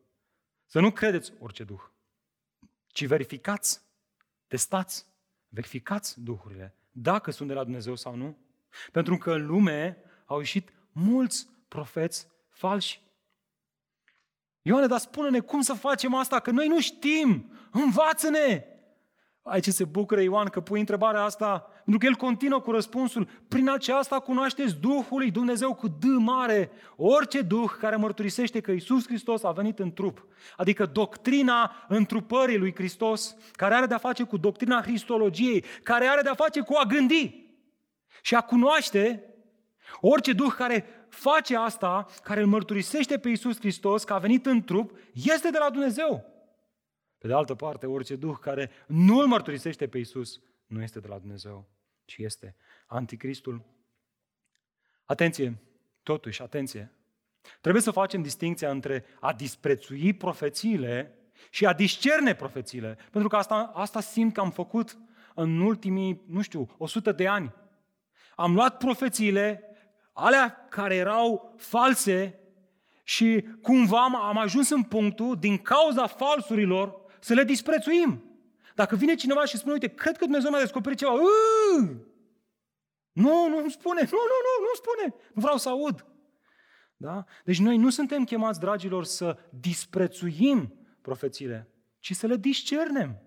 Să nu credeți orice duh, ci verificați, testați, verificați duhurile, dacă sunt de la Dumnezeu sau nu. Pentru că în lume au ieșit mulți profeți falși. Ioane, dar spune-ne cum să facem asta, că noi nu știm. Învață-ne! Aici se bucură Ioan că pui întrebarea asta, pentru că el continuă cu răspunsul. Prin aceasta cunoașteți Duhul lui Dumnezeu cu D mare, orice Duh care mărturisește că Isus Hristos a venit în trup. Adică doctrina întrupării lui Hristos, care are de-a face cu doctrina Hristologiei, care are de-a face cu a gândi și a cunoaște orice Duh care face asta, care îl mărturisește pe Isus Hristos că a venit în trup, este de la Dumnezeu. Pe de altă parte, orice duh care nu îl mărturisește pe Isus nu este de la Dumnezeu, ci este anticristul. Atenție, totuși, atenție. Trebuie să facem distinția între a disprețui profețiile și a discerne profețiile. Pentru că asta, asta simt că am făcut în ultimii, nu știu, 100 de ani. Am luat profețiile, alea care erau false și cumva am ajuns în punctul, din cauza falsurilor, să le disprețuim. Dacă vine cineva și spune, uite, cred că Dumnezeu mi-a descoperit ceva, nu, nu îmi spune, nu, nu, nu, nu spune, nu vreau să aud. Da? Deci noi nu suntem chemați, dragilor, să disprețuim profețiile, ci să le discernem.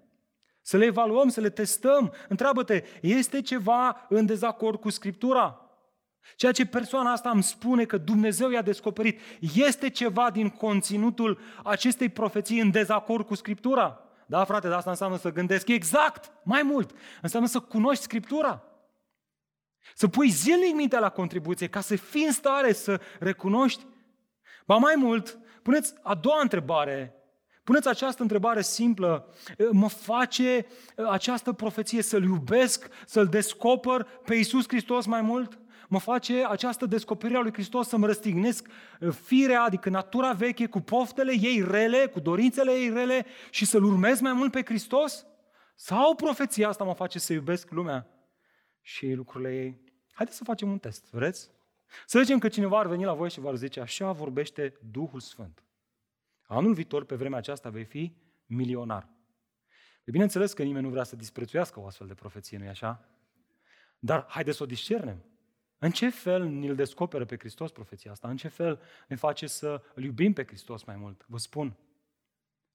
Să le evaluăm, să le testăm. Întreabă-te, este ceva în dezacord cu Scriptura? Ceea ce persoana asta îmi spune că Dumnezeu i-a descoperit, este ceva din conținutul acestei profeții în dezacord cu Scriptura? Da, frate, dar asta înseamnă să gândesc exact, mai mult. Înseamnă să cunoști Scriptura. Să pui zilnic mintea la contribuție ca să fii în stare să recunoști. Ba mai mult, puneți a doua întrebare. Puneți această întrebare simplă. Mă face această profeție să-L iubesc, să-L descoper pe Iisus Hristos mai mult? Mă face această descoperire a lui Hristos să-mi răstignesc uh, firea, adică natura veche, cu poftele ei rele, cu dorințele ei rele și să-L urmez mai mult pe Hristos? Sau profeția asta mă face să iubesc lumea și lucrurile ei? Haideți să facem un test, vreți? Să zicem că cineva ar veni la voi și v-ar zice, așa vorbește Duhul Sfânt. Anul viitor, pe vremea aceasta, vei fi milionar. E bineînțeles că nimeni nu vrea să disprețuiască o astfel de profeție, nu-i așa? Dar haideți să o discernem. În ce fel ne-l descoperă pe Hristos profeția asta? În ce fel ne face să îl iubim pe Hristos mai mult? Vă spun,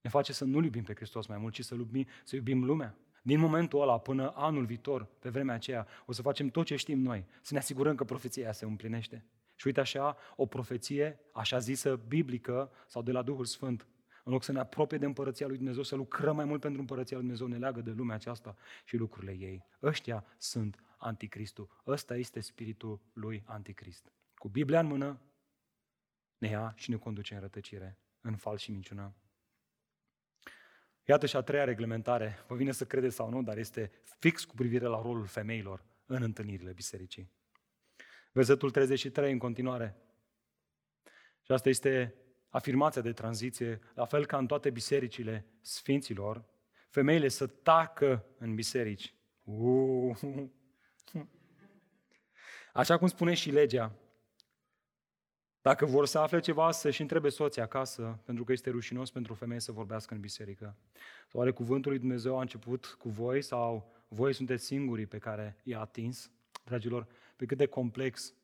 ne face să nu iubim pe Hristos mai mult, ci să iubim, să iubim lumea. Din momentul ăla până anul viitor, pe vremea aceea, o să facem tot ce știm noi, să ne asigurăm că profeția aia se împlinește. Și uite așa, o profeție, așa zisă, biblică sau de la Duhul Sfânt, În loc să ne apropie de împărăția lui Dumnezeu, să lucrăm mai mult pentru împărăția lui Dumnezeu, ne leagă de lumea aceasta și lucrurile ei. Ăștia sunt anticristul. Ăsta este spiritul lui anticrist. Cu Biblia în mână, ne ia și ne conduce în rătăcire, în fal și minciună. Iată și a treia reglementare. Vă vine să credeți sau nu, dar este fix cu privire la rolul femeilor în întâlnirile bisericii. Versetul 33 în continuare. Și asta este afirmația de tranziție, la fel ca în toate bisericile sfinților, femeile să tacă în biserici. Uh. Așa cum spune și legea, dacă vor să afle ceva, să-și întrebe soția acasă, pentru că este rușinos pentru o femeie să vorbească în biserică. Sau oare cuvântul lui Dumnezeu a început cu voi sau voi sunteți singurii pe care i-a atins? Dragilor, pe cât de complex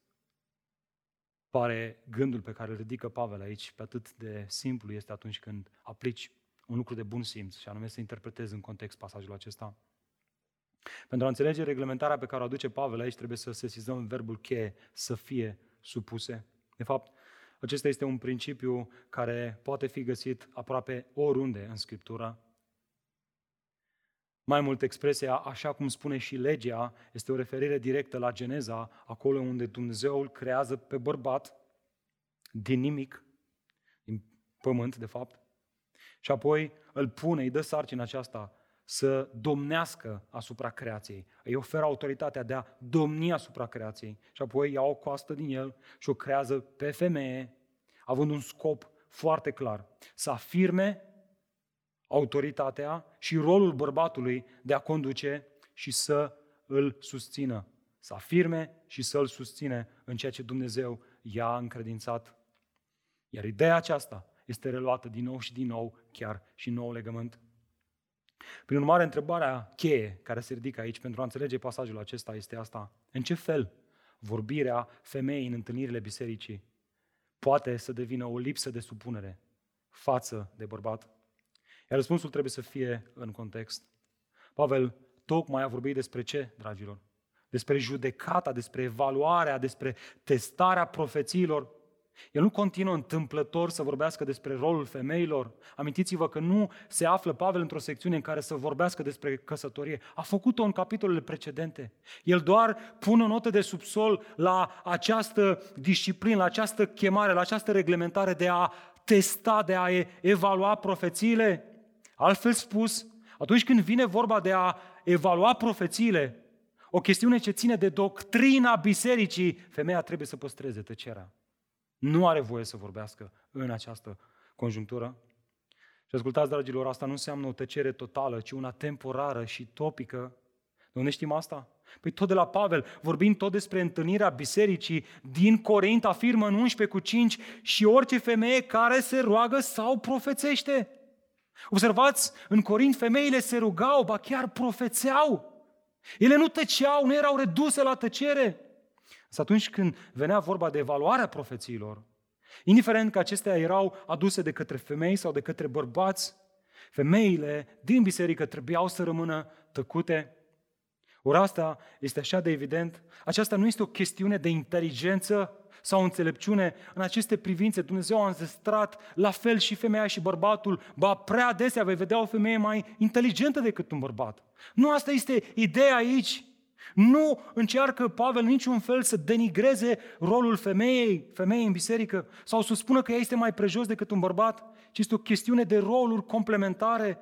pare gândul pe care îl ridică Pavel aici, pe atât de simplu este atunci când aplici un lucru de bun simț, și anume să interpretezi în context pasajul acesta. Pentru a înțelege reglementarea pe care o aduce Pavel aici, trebuie să sesizăm verbul cheie, să fie supuse. De fapt, acesta este un principiu care poate fi găsit aproape oriunde în Scriptură. Mai mult, expresia, așa cum spune și legea, este o referire directă la Geneza, acolo unde Dumnezeu îl creează pe bărbat din nimic, din pământ, de fapt, și apoi îl pune, îi dă sarcina aceasta să domnească asupra creației. Îi oferă autoritatea de a domni asupra creației. Și apoi ia o coastă din el și o creează pe femeie, având un scop foarte clar. Să afirme autoritatea și rolul bărbatului de a conduce și să îl susțină. Să afirme și să îl susține în ceea ce Dumnezeu i-a încredințat. Iar ideea aceasta este reluată din nou și din nou, chiar și în nou legământ. Prin urmare, întrebarea cheie care se ridică aici pentru a înțelege pasajul acesta este asta. În ce fel vorbirea femeii în întâlnirile bisericii poate să devină o lipsă de supunere față de bărbat? Iar răspunsul trebuie să fie în context. Pavel tocmai a vorbit despre ce, dragilor? Despre judecata, despre evaluarea, despre testarea profețiilor el nu continuă întâmplător să vorbească despre rolul femeilor. Amintiți-vă că nu se află Pavel într-o secțiune în care să vorbească despre căsătorie. A făcut-o în capitolele precedente. El doar pune o notă de subsol la această disciplină, la această chemare, la această reglementare de a testa, de a evalua profețiile. Altfel spus, atunci când vine vorba de a evalua profețiile, o chestiune ce ține de doctrina bisericii, femeia trebuie să păstreze tăcerea. Nu are voie să vorbească în această conjunctură. Și ascultați, dragilor, asta nu înseamnă o tăcere totală, ci una temporară și topică. De unde știm asta? Păi tot de la Pavel, vorbind tot despre întâlnirea bisericii din Corint, afirmă în 11 cu 5 și orice femeie care se roagă sau profețește. Observați, în Corint femeile se rugau, ba chiar profețeau. Ele nu tăceau, nu erau reduse la tăcere. Să atunci când venea vorba de evaluarea profețiilor, indiferent că acestea erau aduse de către femei sau de către bărbați, femeile din biserică trebuiau să rămână tăcute. Ori asta este așa de evident. Aceasta nu este o chestiune de inteligență sau înțelepciune. În aceste privințe Dumnezeu a înzestrat la fel și femeia și bărbatul. Ba prea adesea vei vedea o femeie mai inteligentă decât un bărbat. Nu asta este ideea aici. Nu încearcă Pavel niciun fel să denigreze rolul femeii, femeii în biserică sau să spună că ea este mai prejos decât un bărbat, ci este o chestiune de roluri complementare.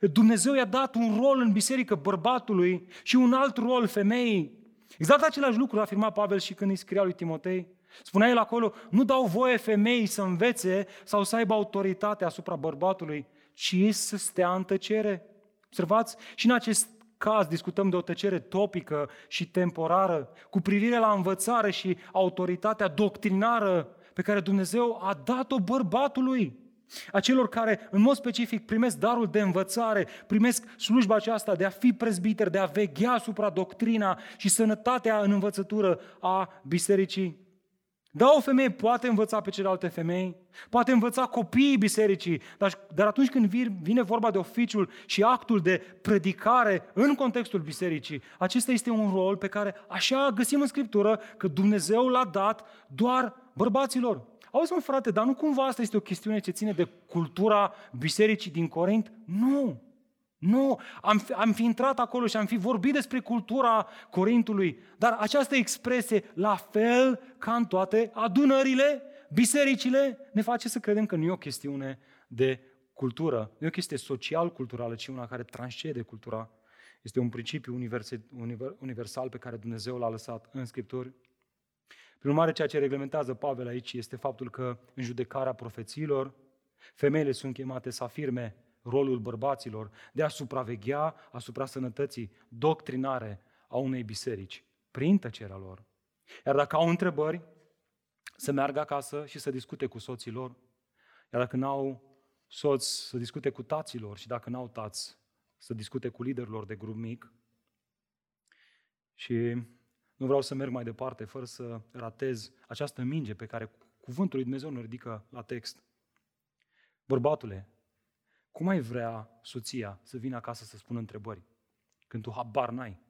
Dumnezeu i-a dat un rol în biserică bărbatului și un alt rol femeii. Exact același lucru a afirmat Pavel și când îi scria lui Timotei. Spunea el acolo, nu dau voie femeii să învețe sau să aibă autoritate asupra bărbatului, ci să stea în tăcere. Observați? Și în acest caz discutăm de o tăcere topică și temporară cu privire la învățare și autoritatea doctrinară pe care Dumnezeu a dat-o bărbatului. Acelor care, în mod specific, primesc darul de învățare, primesc slujba aceasta de a fi prezbiter, de a veghea asupra doctrina și sănătatea în învățătură a bisericii. Da, o femeie poate învăța pe celelalte femei, poate învăța copiii bisericii, dar, dar atunci când vine vorba de oficiul și actul de predicare în contextul bisericii, acesta este un rol pe care așa găsim în Scriptură că Dumnezeu l-a dat doar bărbaților. auzi mă frate, dar nu cumva asta este o chestiune ce ține de cultura bisericii din Corint? Nu! Nu, am fi, am fi intrat acolo și am fi vorbit despre cultura Corintului, dar această expresie, la fel ca în toate adunările, bisericile, ne face să credem că nu e o chestiune de cultură, nu e o chestie social-culturală, ci una care transcede cultura. Este un principiu universal pe care Dumnezeu l-a lăsat în Scripturi. Prin urmare, ceea ce reglementează Pavel aici este faptul că în judecarea profețiilor, femeile sunt chemate să afirme rolul bărbaților de a supraveghea asupra sănătății doctrinare a unei biserici, prin tăcerea lor. Iar dacă au întrebări, să meargă acasă și să discute cu soții lor. Iar dacă n-au soți, să discute cu taților și dacă n-au tați, să discute cu liderilor de grup mic. Și nu vreau să merg mai departe fără să ratez această minge pe care cuvântul lui Dumnezeu ne ridică la text. Bărbatule, cum ai vrea soția să vină acasă să spună întrebări când tu habar n-ai?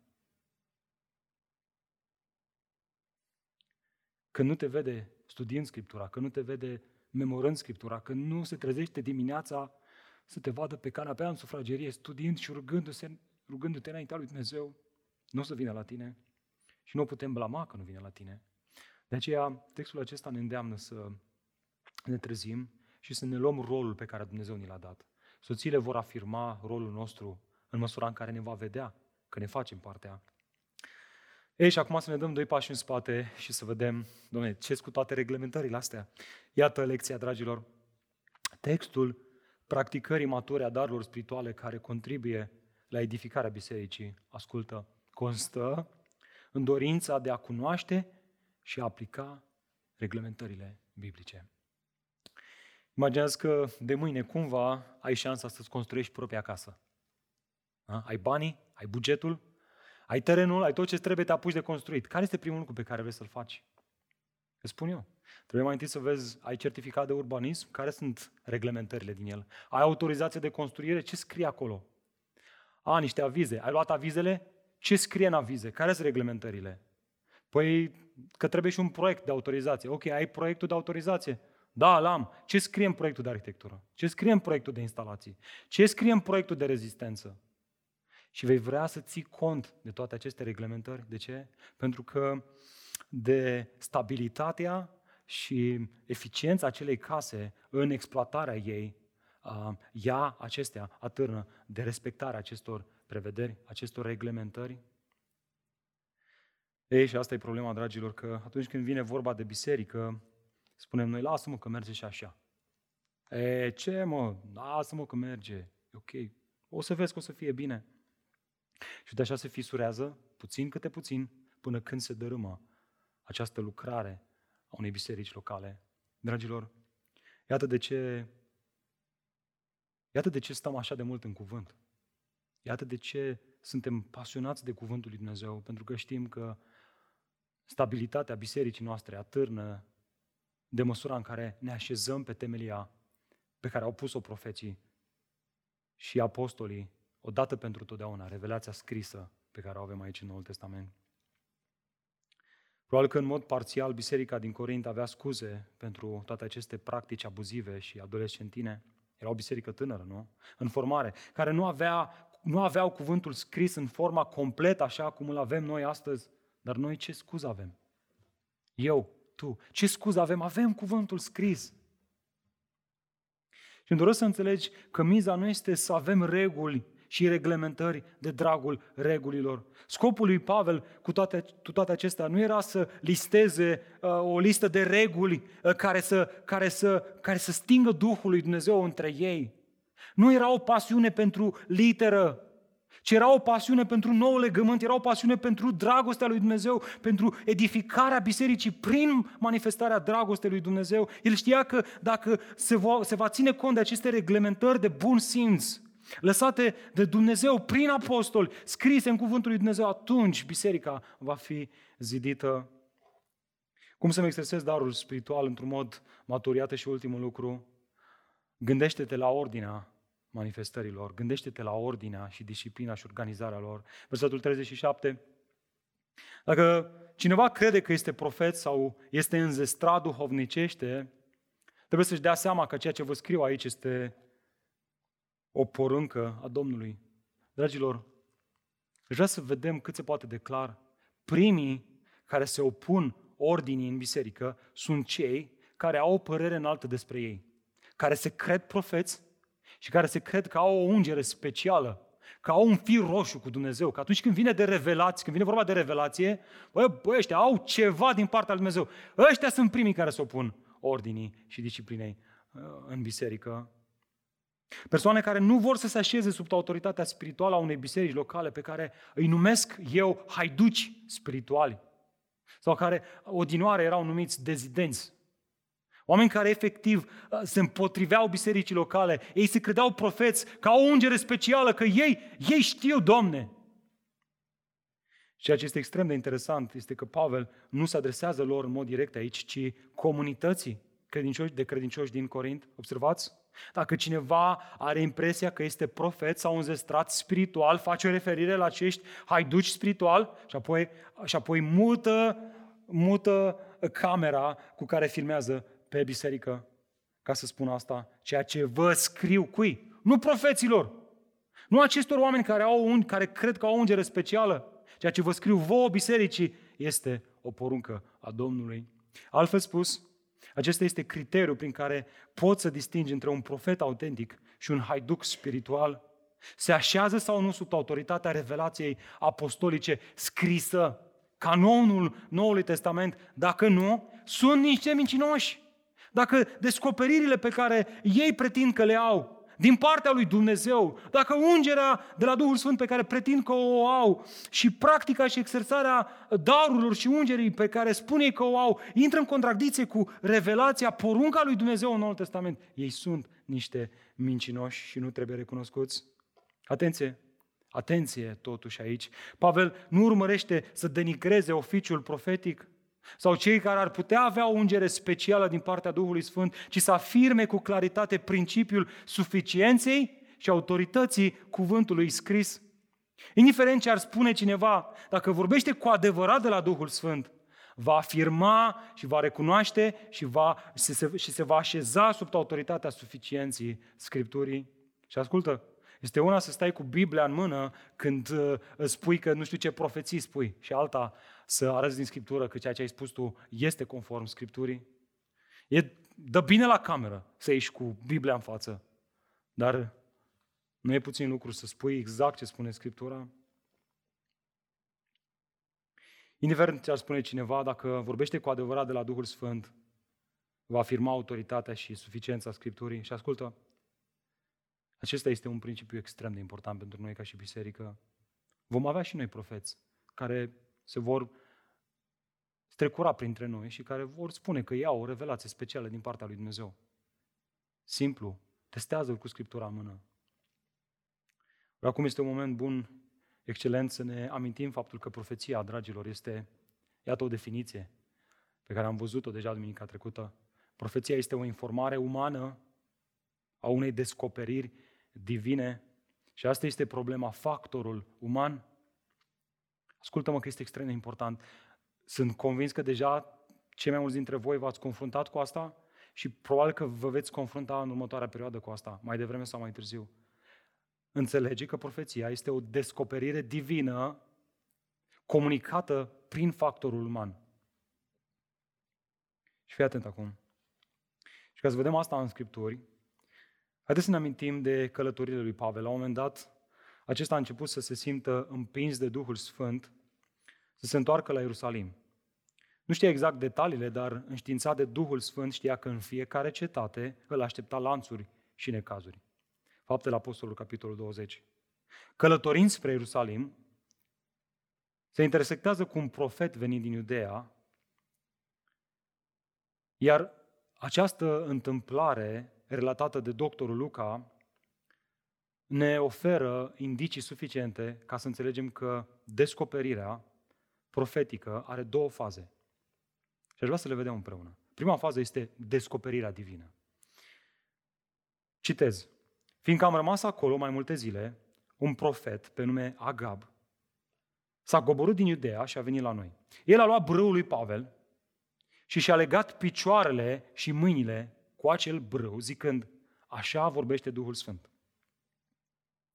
Când nu te vede studiind Scriptura, când nu te vede memorând Scriptura, când nu se trezește dimineața să te vadă pe canapea în sufragerie, studiind și rugându-se, rugându-te înaintea lui Dumnezeu, nu o să vină la tine și nu o putem blama că nu vine la tine. De aceea, textul acesta ne îndeamnă să ne trezim și să ne luăm rolul pe care Dumnezeu ni l-a dat. Soțiile vor afirma rolul nostru în măsura în care ne va vedea că ne facem partea. Ei, și acum să ne dăm doi pași în spate și să vedem, domne, ce cu toate reglementările astea. Iată lecția, dragilor. Textul practicării mature a darurilor spirituale care contribuie la edificarea bisericii, ascultă, constă în dorința de a cunoaște și a aplica reglementările biblice. Imaginează că de mâine cumva ai șansa să-ți construiești propria casă. Da? Ai banii, ai bugetul, ai terenul, ai tot ce trebuie, te apuci de construit. Care este primul lucru pe care vrei să-l faci? Îți spun eu. Trebuie mai întâi să vezi, ai certificat de urbanism, care sunt reglementările din el. Ai autorizație de construire, ce scrie acolo? A, niște avize. Ai luat avizele? Ce scrie în avize? Care sunt reglementările? Păi că trebuie și un proiect de autorizație. Ok, ai proiectul de autorizație? Da, l-am. Ce scrie în proiectul de arhitectură? Ce scrie în proiectul de instalații? Ce scrie în proiectul de rezistență? Și vei vrea să ții cont de toate aceste reglementări. De ce? Pentru că de stabilitatea și eficiența acelei case în exploatarea ei, ea, acestea, atârnă de respectarea acestor prevederi, acestor reglementări. Ei, și asta e problema, dragilor, că atunci când vine vorba de biserică, spunem noi, lasă-mă că merge și așa. E, ce mă, lasă-mă că merge, e ok, o să vezi că o să fie bine. Și de așa se fisurează, puțin câte puțin, până când se dărâmă această lucrare a unei biserici locale. Dragilor, iată de ce Iată de ce stăm așa de mult în cuvânt. Iată de ce suntem pasionați de cuvântul lui Dumnezeu, pentru că știm că stabilitatea bisericii noastre atârnă de măsura în care ne așezăm pe temelia pe care au pus-o profeții și apostolii odată pentru totdeauna, revelația scrisă pe care o avem aici în Noul Testament. Probabil că în mod parțial Biserica din Corint avea scuze pentru toate aceste practici abuzive și adolescentine. Era o biserică tânără, nu? În formare, care nu, avea, nu aveau cuvântul scris în forma completă așa cum îl avem noi astăzi. Dar noi ce scuză avem? Eu, tu, ce scuză avem? Avem cuvântul scris. Și îmi doresc să înțelegi că miza nu este să avem reguli și reglementări de dragul regulilor. Scopul lui Pavel cu toate, cu toate acestea nu era să listeze uh, o listă de reguli uh, care, să, care, să, care să stingă Duhul lui Dumnezeu între ei. Nu era o pasiune pentru literă, ci era o pasiune pentru nou legământ, era o pasiune pentru dragostea lui Dumnezeu, pentru edificarea bisericii prin manifestarea dragostei lui Dumnezeu. El știa că dacă se va, se va ține cont de aceste reglementări de bun simț, lăsate de Dumnezeu prin apostoli, scrise în cuvântul lui Dumnezeu, atunci biserica va fi zidită. Cum să-mi exersez darul spiritual într-un mod maturiat și ultimul lucru? Gândește-te la ordinea manifestărilor, gândește-te la ordinea și disciplina și organizarea lor. Versetul 37. Dacă cineva crede că este profet sau este înzestrat duhovnicește, trebuie să-și dea seama că ceea ce vă scriu aici este o poruncă a Domnului. Dragilor, aș vrea să vedem cât se poate de clar. Primii care se opun ordinii în biserică sunt cei care au o părere înaltă despre ei, care se cred profeți și care se cred că au o ungere specială, că au un fir roșu cu Dumnezeu, că atunci când vine de revelație, când vine vorba de revelație, bă, bă, ăștia au ceva din partea lui Dumnezeu. Ăștia sunt primii care se opun ordinii și disciplinei uh, în biserică. Persoane care nu vor să se așeze sub autoritatea spirituală a unei biserici locale pe care îi numesc eu haiduci spirituali sau care odinoare erau numiți dezidenți. Oameni care efectiv uh, se împotriveau bisericii locale, ei se credeau profeți ca o ungere specială, că ei, ei știu, Domne. Ceea ce este extrem de interesant este că Pavel nu se adresează lor în mod direct aici, ci comunității credincioși, de credincioși din Corint. Observați? Dacă cineva are impresia că este profet sau un zestrat spiritual, face o referire la acești haiduci spiritual și apoi, și apoi mută, mută camera cu care filmează pe biserică ca să spun asta, ceea ce vă scriu cui? Nu profeților, nu acestor oameni care, au un, care cred că au o ungere specială. Ceea ce vă scriu vouă bisericii este o poruncă a Domnului. Altfel spus, acesta este criteriul prin care poți să distingi între un profet autentic și un haiduc spiritual. Se așează sau nu sub autoritatea revelației apostolice scrisă, canonul Noului Testament. Dacă nu, sunt niște mincinoși. Dacă descoperirile pe care ei pretind că le au din partea lui Dumnezeu, dacă ungerea de la Duhul Sfânt pe care pretind că o au și practica și exersarea darurilor și ungerii pe care spune că o au, intră în contradicție cu revelația, porunca lui Dumnezeu în Noul Testament, ei sunt niște mincinoși și nu trebuie recunoscuți. Atenție! Atenție totuși aici. Pavel nu urmărește să denigreze oficiul profetic, sau cei care ar putea avea o ungere specială din partea Duhului Sfânt, ci să afirme cu claritate principiul suficienței și autorității cuvântului scris. Indiferent ce ar spune cineva, dacă vorbește cu adevărat de la Duhul Sfânt, va afirma și va recunoaște și, va, și, se, și se va așeza sub autoritatea suficienții Scripturii. Și ascultă, este una să stai cu Biblia în mână când uh, spui că nu știu ce profeții spui și alta să arăți din Scriptură că ceea ce ai spus tu este conform Scripturii. E, dă bine la cameră să ieși cu Biblia în față, dar nu e puțin lucru să spui exact ce spune Scriptura. Indiferent ce ar spune cineva, dacă vorbește cu adevărat de la Duhul Sfânt, va afirma autoritatea și suficiența Scripturii. Și ascultă, acesta este un principiu extrem de important pentru noi ca și biserică. Vom avea și noi profeți care se vor strecura printre noi și care vor spune că iau o revelație specială din partea lui Dumnezeu. Simplu, testează-l cu Scriptura în mână. Acum este un moment bun, excelent, să ne amintim faptul că profeția, dragilor, este, iată o definiție pe care am văzut-o deja duminica trecută. Profeția este o informare umană a unei descoperiri divine și asta este problema, factorul uman. Ascultă-mă că este extrem de important. Sunt convins că deja cei mai mulți dintre voi v-ați confruntat cu asta și probabil că vă veți confrunta în următoarea perioadă cu asta, mai devreme sau mai târziu. Înțelege că profeția este o descoperire divină comunicată prin factorul uman. Și fii atent acum. Și ca să vedem asta în Scripturi, haideți să ne amintim de călătorile lui Pavel. La un moment dat, acesta a început să se simtă împins de Duhul Sfânt să se întoarcă la Ierusalim. Nu știa exact detaliile, dar înștiințat de Duhul Sfânt știa că în fiecare cetate îl aștepta lanțuri și necazuri. Faptele Apostolului, capitolul 20. Călătorind spre Ierusalim, se intersectează cu un profet venit din Iudea, iar această întâmplare relatată de doctorul Luca ne oferă indicii suficiente ca să înțelegem că descoperirea profetică are două faze. Și aș vrea să le vedem împreună. Prima fază este descoperirea divină. Citez. Fiindcă am rămas acolo mai multe zile, un profet pe nume Agab s-a coborât din Iudea și a venit la noi. El a luat brâul lui Pavel și și-a legat picioarele și mâinile cu acel brâu, zicând, așa vorbește Duhul Sfânt.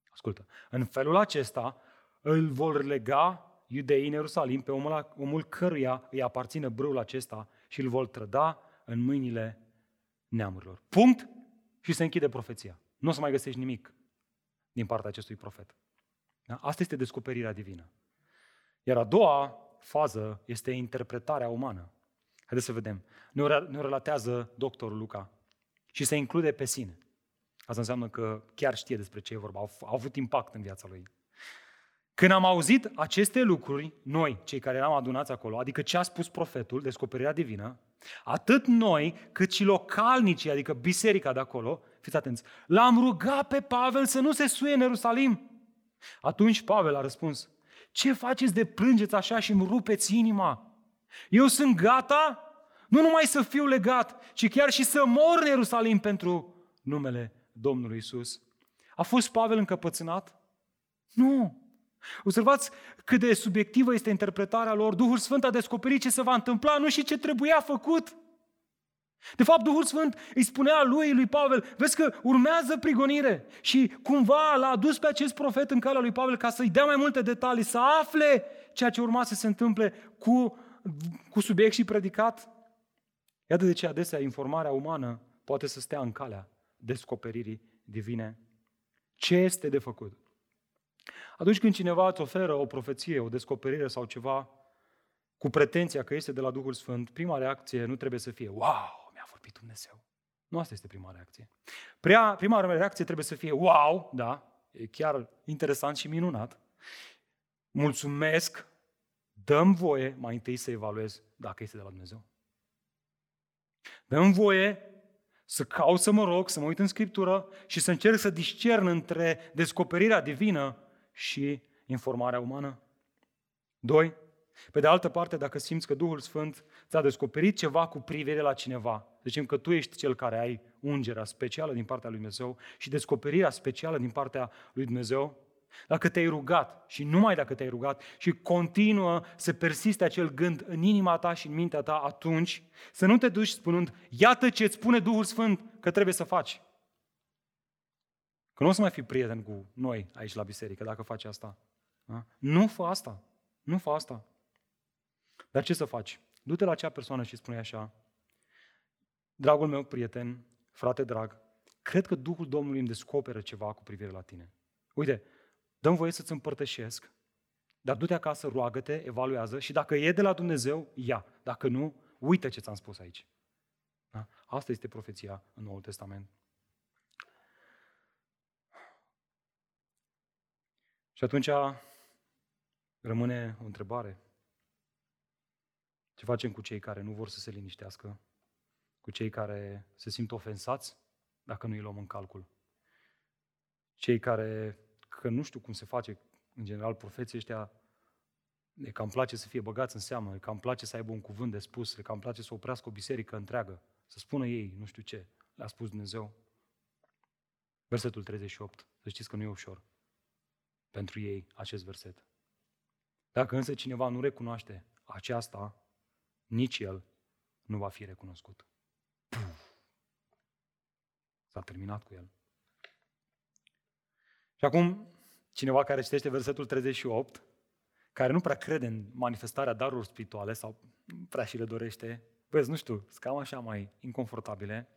Ascultă, în felul acesta îl vor lega iudeii în Ierusalim pe omul, omul căruia îi aparține brâul acesta și îl vor trăda în mâinile neamurilor. Punct și se închide profeția. Nu o să mai găsești nimic din partea acestui profet. Da? Asta este descoperirea divină. Iar a doua fază este interpretarea umană. Haideți să vedem. Ne relatează doctorul Luca și se include pe sine. Asta înseamnă că chiar știe despre ce e vorba. A avut impact în viața lui. Când am auzit aceste lucruri, noi, cei care eram adunați acolo, adică ce a spus profetul, descoperirea divină, atât noi cât și localnicii, adică biserica de acolo, fiți atenți, l-am rugat pe Pavel să nu se suie în Ierusalim. Atunci Pavel a răspuns, ce faceți de plângeți așa și îmi rupeți inima? Eu sunt gata nu numai să fiu legat, ci chiar și să mor în Ierusalim pentru numele Domnului Isus. A fost Pavel încăpățânat? Nu. Observați cât de subiectivă este interpretarea lor. Duhul Sfânt a descoperit ce se va întâmpla, nu și ce trebuia făcut. De fapt, Duhul Sfânt îi spunea lui, lui Pavel, vezi că urmează prigonire și cumva l-a adus pe acest profet în calea lui Pavel ca să-i dea mai multe detalii, să afle ceea ce urma să se întâmple cu, cu subiect și predicat. Iată de ce adesea informarea umană poate să stea în calea descoperirii divine. Ce este de făcut? Atunci când cineva îți oferă o profeție, o descoperire sau ceva cu pretenția că este de la Duhul Sfânt, prima reacție nu trebuie să fie wow, mi-a vorbit Dumnezeu. Nu asta este prima reacție. Prea, prima reacție trebuie să fie wow, da, e chiar interesant și minunat. Mulțumesc, dăm voie mai întâi să evaluez dacă este de la Dumnezeu. Dăm voie să caut să mă rog, să mă uit în Scriptură și să încerc să discern între descoperirea divină și informarea umană. Doi, pe de altă parte, dacă simți că Duhul Sfânt ți-a descoperit ceva cu privire la cineva, zicem că tu ești cel care ai ungerea specială din partea lui Dumnezeu și descoperirea specială din partea lui Dumnezeu, dacă te-ai rugat și numai dacă te-ai rugat și continuă să persiste acel gând în inima ta și în mintea ta, atunci să nu te duci spunând, iată ce îți spune Duhul Sfânt că trebuie să faci. Că nu o să mai fii prieten cu noi aici la biserică dacă faci asta. Da? Nu fă asta. Nu fă asta. Dar ce să faci? Du-te la acea persoană și spune așa, dragul meu prieten, frate drag, cred că Duhul Domnului îmi descoperă ceva cu privire la tine. Uite, dăm voie să-ți împărtășesc, dar du-te acasă, roagă-te, evaluează și dacă e de la Dumnezeu, ia. Dacă nu, uită ce ți-am spus aici. Da? Asta este profeția în Noul Testament. Și atunci rămâne o întrebare. Ce facem cu cei care nu vor să se liniștească? Cu cei care se simt ofensați dacă nu îi luăm în calcul? Cei care, că nu știu cum se face, în general, profeții ăștia, e cam place să fie băgați în seamă, e cam place să aibă un cuvânt de spus, e cam place să oprească o biserică întreagă, să spună ei, nu știu ce, le-a spus Dumnezeu. Versetul 38, să știți că nu e ușor pentru ei acest verset. Dacă însă cineva nu recunoaște aceasta, nici el nu va fi recunoscut. Puf. S-a terminat cu el. Și acum, cineva care citește versetul 38, care nu prea crede în manifestarea darurilor spirituale sau nu prea și le dorește, vezi, nu știu, sunt cam așa mai inconfortabile,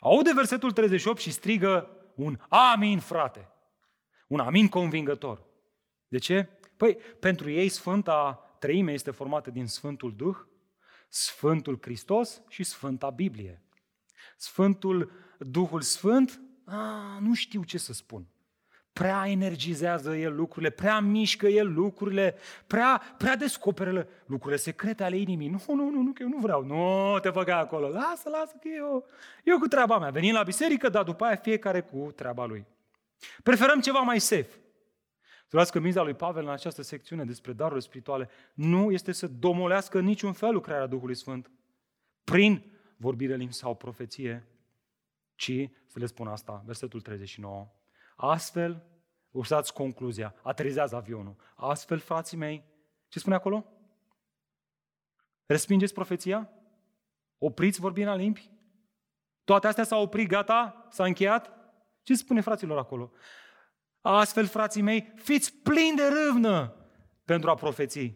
aude versetul 38 și strigă un amin, frate. Un amin convingător. De ce? Păi, pentru ei Sfânta Treime este formată din Sfântul Duh, Sfântul Hristos și Sfânta Biblie. Sfântul Duhul Sfânt, a, nu știu ce să spun. Prea energizează el lucrurile, prea mișcă el lucrurile, prea, prea descoperă lucrurile secrete ale inimii. Nu, nu, nu, nu, că eu nu vreau. Nu te băga acolo. Lasă, lasă, că eu, eu cu treaba mea. Venim la biserică, dar după aia fiecare cu treaba lui. Preferăm ceva mai safe. Să că miza lui Pavel în această secțiune despre darurile spirituale nu este să domolească niciun fel lucrarea Duhului Sfânt prin vorbire limbi sau profeție, ci să le spun asta, versetul 39. Astfel, usați concluzia, aterizează avionul. Astfel, frații mei, ce spune acolo? Respingeți profeția? Opriți vorbirea limbi? Toate astea s-au oprit, gata? S-a încheiat? Ce spune fraților acolo? Astfel, frații mei, fiți plini de râvnă pentru a profeți.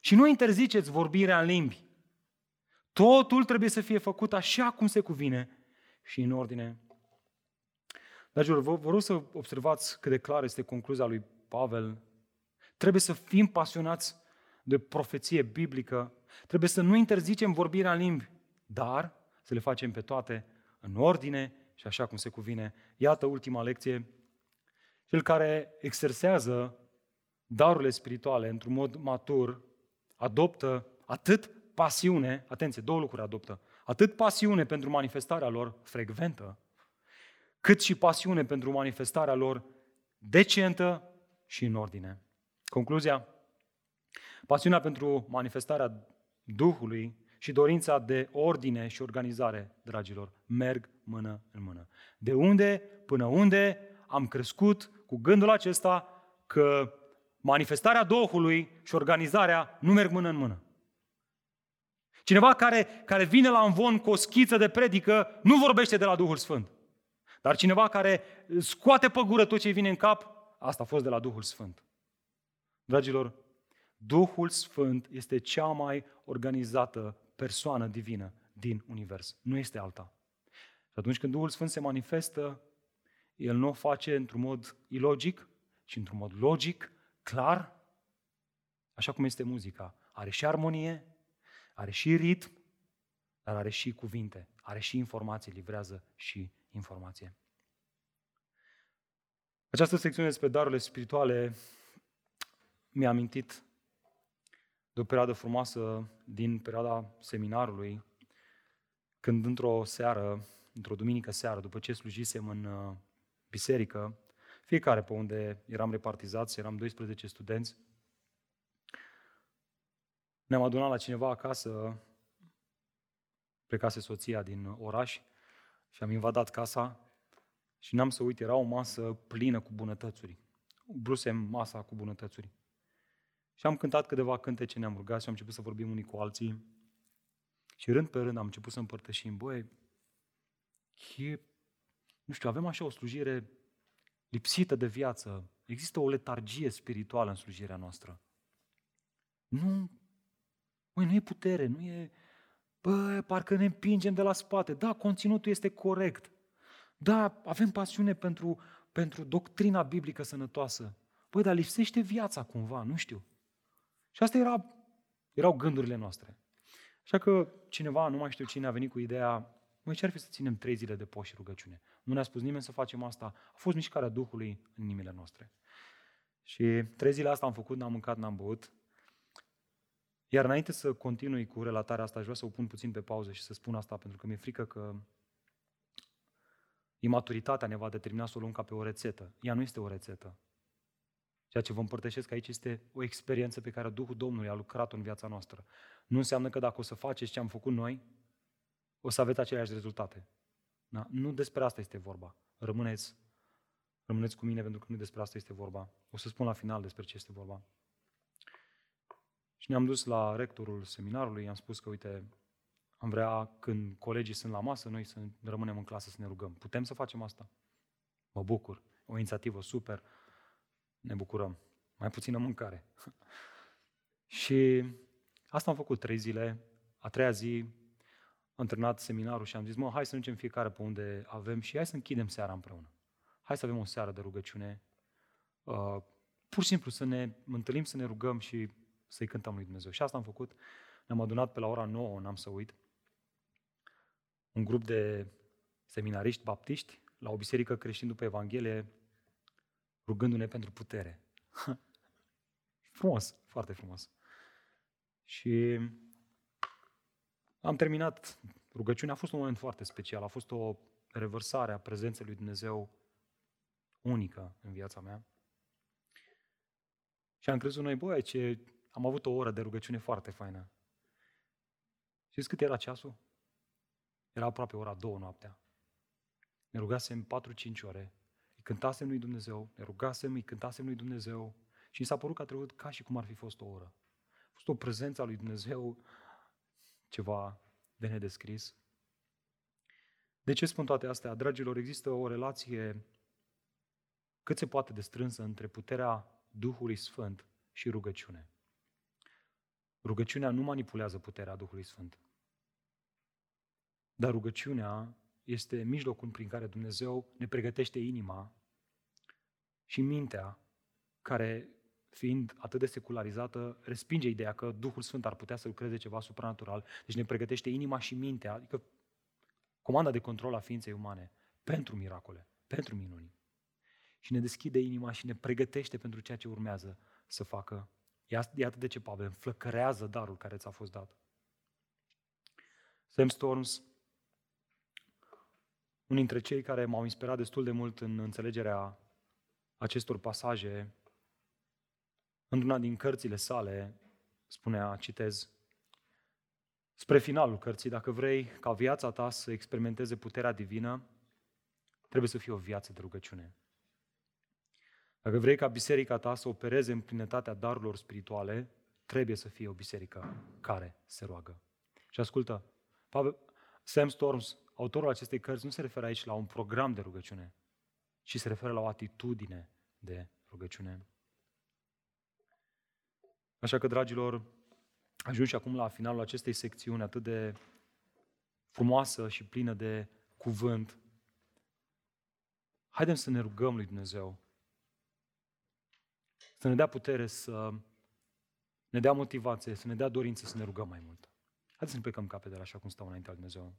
Și nu interziceți vorbirea în limbi. Totul trebuie să fie făcut așa cum se cuvine și în ordine. Dragilor, vă, vă rog să observați cât de clar este concluzia lui Pavel. Trebuie să fim pasionați de profeție biblică. Trebuie să nu interzicem vorbirea în limbi, dar să le facem pe toate în ordine și așa cum se cuvine. Iată ultima lecție. Cel care exersează darurile spirituale într-un mod matur, adoptă atât pasiune, atenție, două lucruri adoptă, atât pasiune pentru manifestarea lor frecventă, cât și pasiune pentru manifestarea lor decentă și în ordine. Concluzia? Pasiunea pentru manifestarea Duhului și dorința de ordine și organizare, dragilor, merg mână în mână. De unde până unde am crescut cu gândul acesta că manifestarea Duhului și organizarea nu merg mână în mână. Cineva care, care vine la învon cu o schiță de predică nu vorbește de la Duhul Sfânt. Dar cineva care scoate pe gură tot ce vine în cap, asta a fost de la Duhul Sfânt. Dragilor, Duhul Sfânt este cea mai organizată persoană divină din univers. Nu este alta. Și atunci când Duhul Sfânt se manifestă, El nu o face într-un mod ilogic, ci într-un mod logic, clar, așa cum este muzica. Are și armonie, are și ritm, dar are și cuvinte, are și informații, livrează și informație. Această secțiune despre darurile spirituale mi-a amintit de o perioadă frumoasă din perioada seminarului, când într-o seară, într-o duminică seară, după ce slujisem în uh, biserică, fiecare pe unde eram repartizați, eram 12 studenți, ne-am adunat la cineva acasă, plecase soția din oraș și am invadat casa și n-am să uit, era o masă plină cu bunătățuri. Brusem masa cu bunătățuri. Și am cântat câteva cântece, ne-am rugat și am început să vorbim unii cu alții. Și rând pe rând am început să împărtășim. Băi, e, nu știu, avem așa o slujire lipsită de viață. Există o letargie spirituală în slujirea noastră. Nu, băi, nu e putere, nu e, bă, parcă ne împingem de la spate. Da, conținutul este corect. Da, avem pasiune pentru, pentru doctrina biblică sănătoasă. Băi, dar lipsește viața cumva, nu știu. Și asta era, erau gândurile noastre. Așa că cineva, nu mai știu cine, a venit cu ideea, măi, ce ar fi să ținem trei zile de post și rugăciune? Nu ne-a spus nimeni să facem asta. A fost mișcarea Duhului în inimile noastre. Și trei zile asta am făcut, n-am mâncat, n-am băut. Iar înainte să continui cu relatarea asta, aș vrea să o pun puțin pe pauză și să spun asta, pentru că mi-e frică că imaturitatea ne va determina să o luăm ca pe o rețetă. Ea nu este o rețetă. Ceea ce vă împărtășesc aici este o experiență pe care Duhul Domnului a lucrat în viața noastră. Nu înseamnă că dacă o să faceți ce am făcut noi, o să aveți aceleași rezultate. Da? Nu despre asta este vorba. Rămâneți, rămâneți cu mine pentru că nu despre asta este vorba. O să spun la final despre ce este vorba. Și ne-am dus la rectorul seminarului, i-am spus că, uite, am vrea când colegii sunt la masă, noi să rămânem în clasă să ne rugăm. Putem să facem asta? Mă bucur. O inițiativă super. Ne bucurăm. Mai puțină mâncare. și asta am făcut trei zile. A treia zi am terminat seminarul și am zis, mă, hai să mergem fiecare pe unde avem și hai să închidem seara împreună. Hai să avem o seară de rugăciune. Uh, pur și simplu să ne întâlnim, să ne rugăm și să-i cântăm lui Dumnezeu. Și asta am făcut. Ne-am adunat pe la ora 9, n-am să uit, un grup de seminariști baptiști la o biserică creștin după Evanghelie, rugându-ne pentru putere. frumos, foarte frumos. Și am terminat rugăciunea, a fost un moment foarte special, a fost o revărsare a prezenței lui Dumnezeu unică în viața mea. Și am crezut noi, băi, ce am avut o oră de rugăciune foarte faină. Știți cât era ceasul? Era aproape ora două noaptea. Ne rugasem 4-5 ore. Îi cântasem lui Dumnezeu, ne rugasem, îi cântasem lui Dumnezeu și mi s-a părut că a trecut ca și cum ar fi fost o oră. A fost o prezență a lui Dumnezeu, ceva de nedescris. De ce spun toate astea? Dragilor, există o relație cât se poate de strânsă între puterea Duhului Sfânt și rugăciune. Rugăciunea nu manipulează puterea Duhului Sfânt. Dar rugăciunea este mijlocul prin care Dumnezeu ne pregătește inima și mintea, care, fiind atât de secularizată, respinge ideea că Duhul Sfânt ar putea să lucreze ceva supranatural. Deci ne pregătește inima și mintea, adică comanda de control a ființei umane, pentru miracole, pentru minuni. Și ne deschide inima și ne pregătește pentru ceea ce urmează să facă. Iată de ce Pavel flăcărează darul care ți-a fost dat. Sam Storms, unul dintre cei care m-au inspirat destul de mult în înțelegerea acestor pasaje, într-una din cărțile sale, spunea, citez, Spre finalul cărții, dacă vrei ca viața ta să experimenteze puterea divină, trebuie să fie o viață de rugăciune. Dacă vrei ca biserica ta să opereze în plinătatea darurilor spirituale, trebuie să fie o biserică care se roagă. Și ascultă, Pavel, Sam Storms, autorul acestei cărți, nu se referă aici la un program de rugăciune, ci se referă la o atitudine de rugăciune. Așa că, dragilor, ajungi acum la finalul acestei secțiuni atât de frumoasă și plină de cuvânt. Haidem să ne rugăm lui Dumnezeu. Să ne dea putere să ne dea motivație, să ne dea dorință să ne rugăm mai mult. Haideți să ne plecăm capetele așa cum stau înaintea lui Dumnezeu.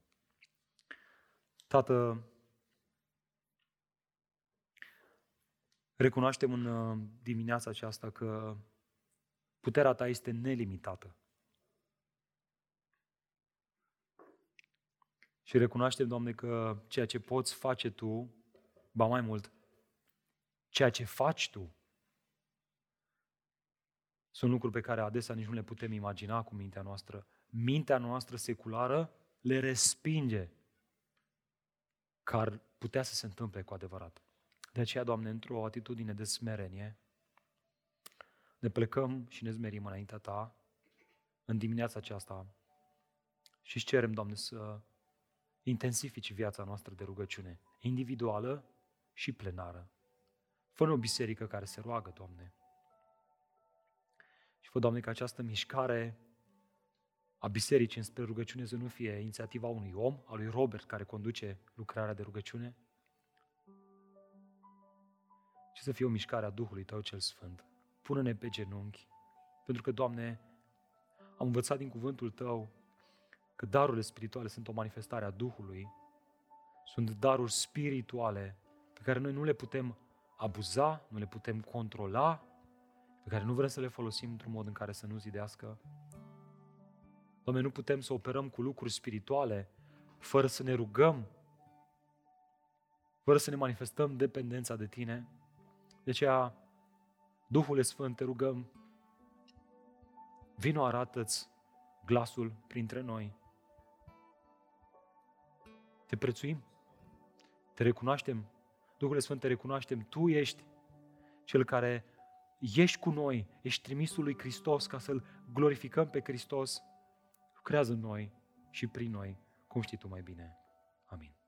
Tată, recunoaștem în uh, dimineața aceasta că puterea Ta este nelimitată. Și recunoaștem, Doamne, că ceea ce poți face Tu, ba mai mult, ceea ce faci Tu, sunt lucruri pe care adesea nici nu le putem imagina cu mintea noastră. Mintea noastră seculară le respinge că ar putea să se întâmple cu adevărat. De aceea, Doamne, într-o atitudine de smerenie, ne plecăm și ne zmerim înaintea Ta în dimineața aceasta și îți cerem, Doamne, să intensifici viața noastră de rugăciune, individuală și plenară. fă o biserică care se roagă, Doamne. Și fă, Doamne, ca această mișcare a bisericii înspre rugăciune să nu fie inițiativa unui om, a lui Robert, care conduce lucrarea de rugăciune, ci să fie o mișcare a Duhului Tău cel Sfânt. Pune-ne pe genunchi, pentru că, Doamne, am învățat din cuvântul Tău că darurile spirituale sunt o manifestare a Duhului, sunt daruri spirituale pe care noi nu le putem abuza, nu le putem controla, pe care nu vrem să le folosim într-un mod în care să nu zidească. Doamne, nu putem să operăm cu lucruri spirituale fără să ne rugăm, fără să ne manifestăm dependența de Tine. De aceea, Duhul Sfânt, te rugăm, vino arată-ți glasul printre noi. Te prețuim, te recunoaștem, Duhul Sfânt, te recunoaștem, Tu ești Cel care ești cu noi, ești trimisul lui Hristos ca să-L glorificăm pe Hristos, lucrează în noi și prin noi, cum știi Tu mai bine. Amin.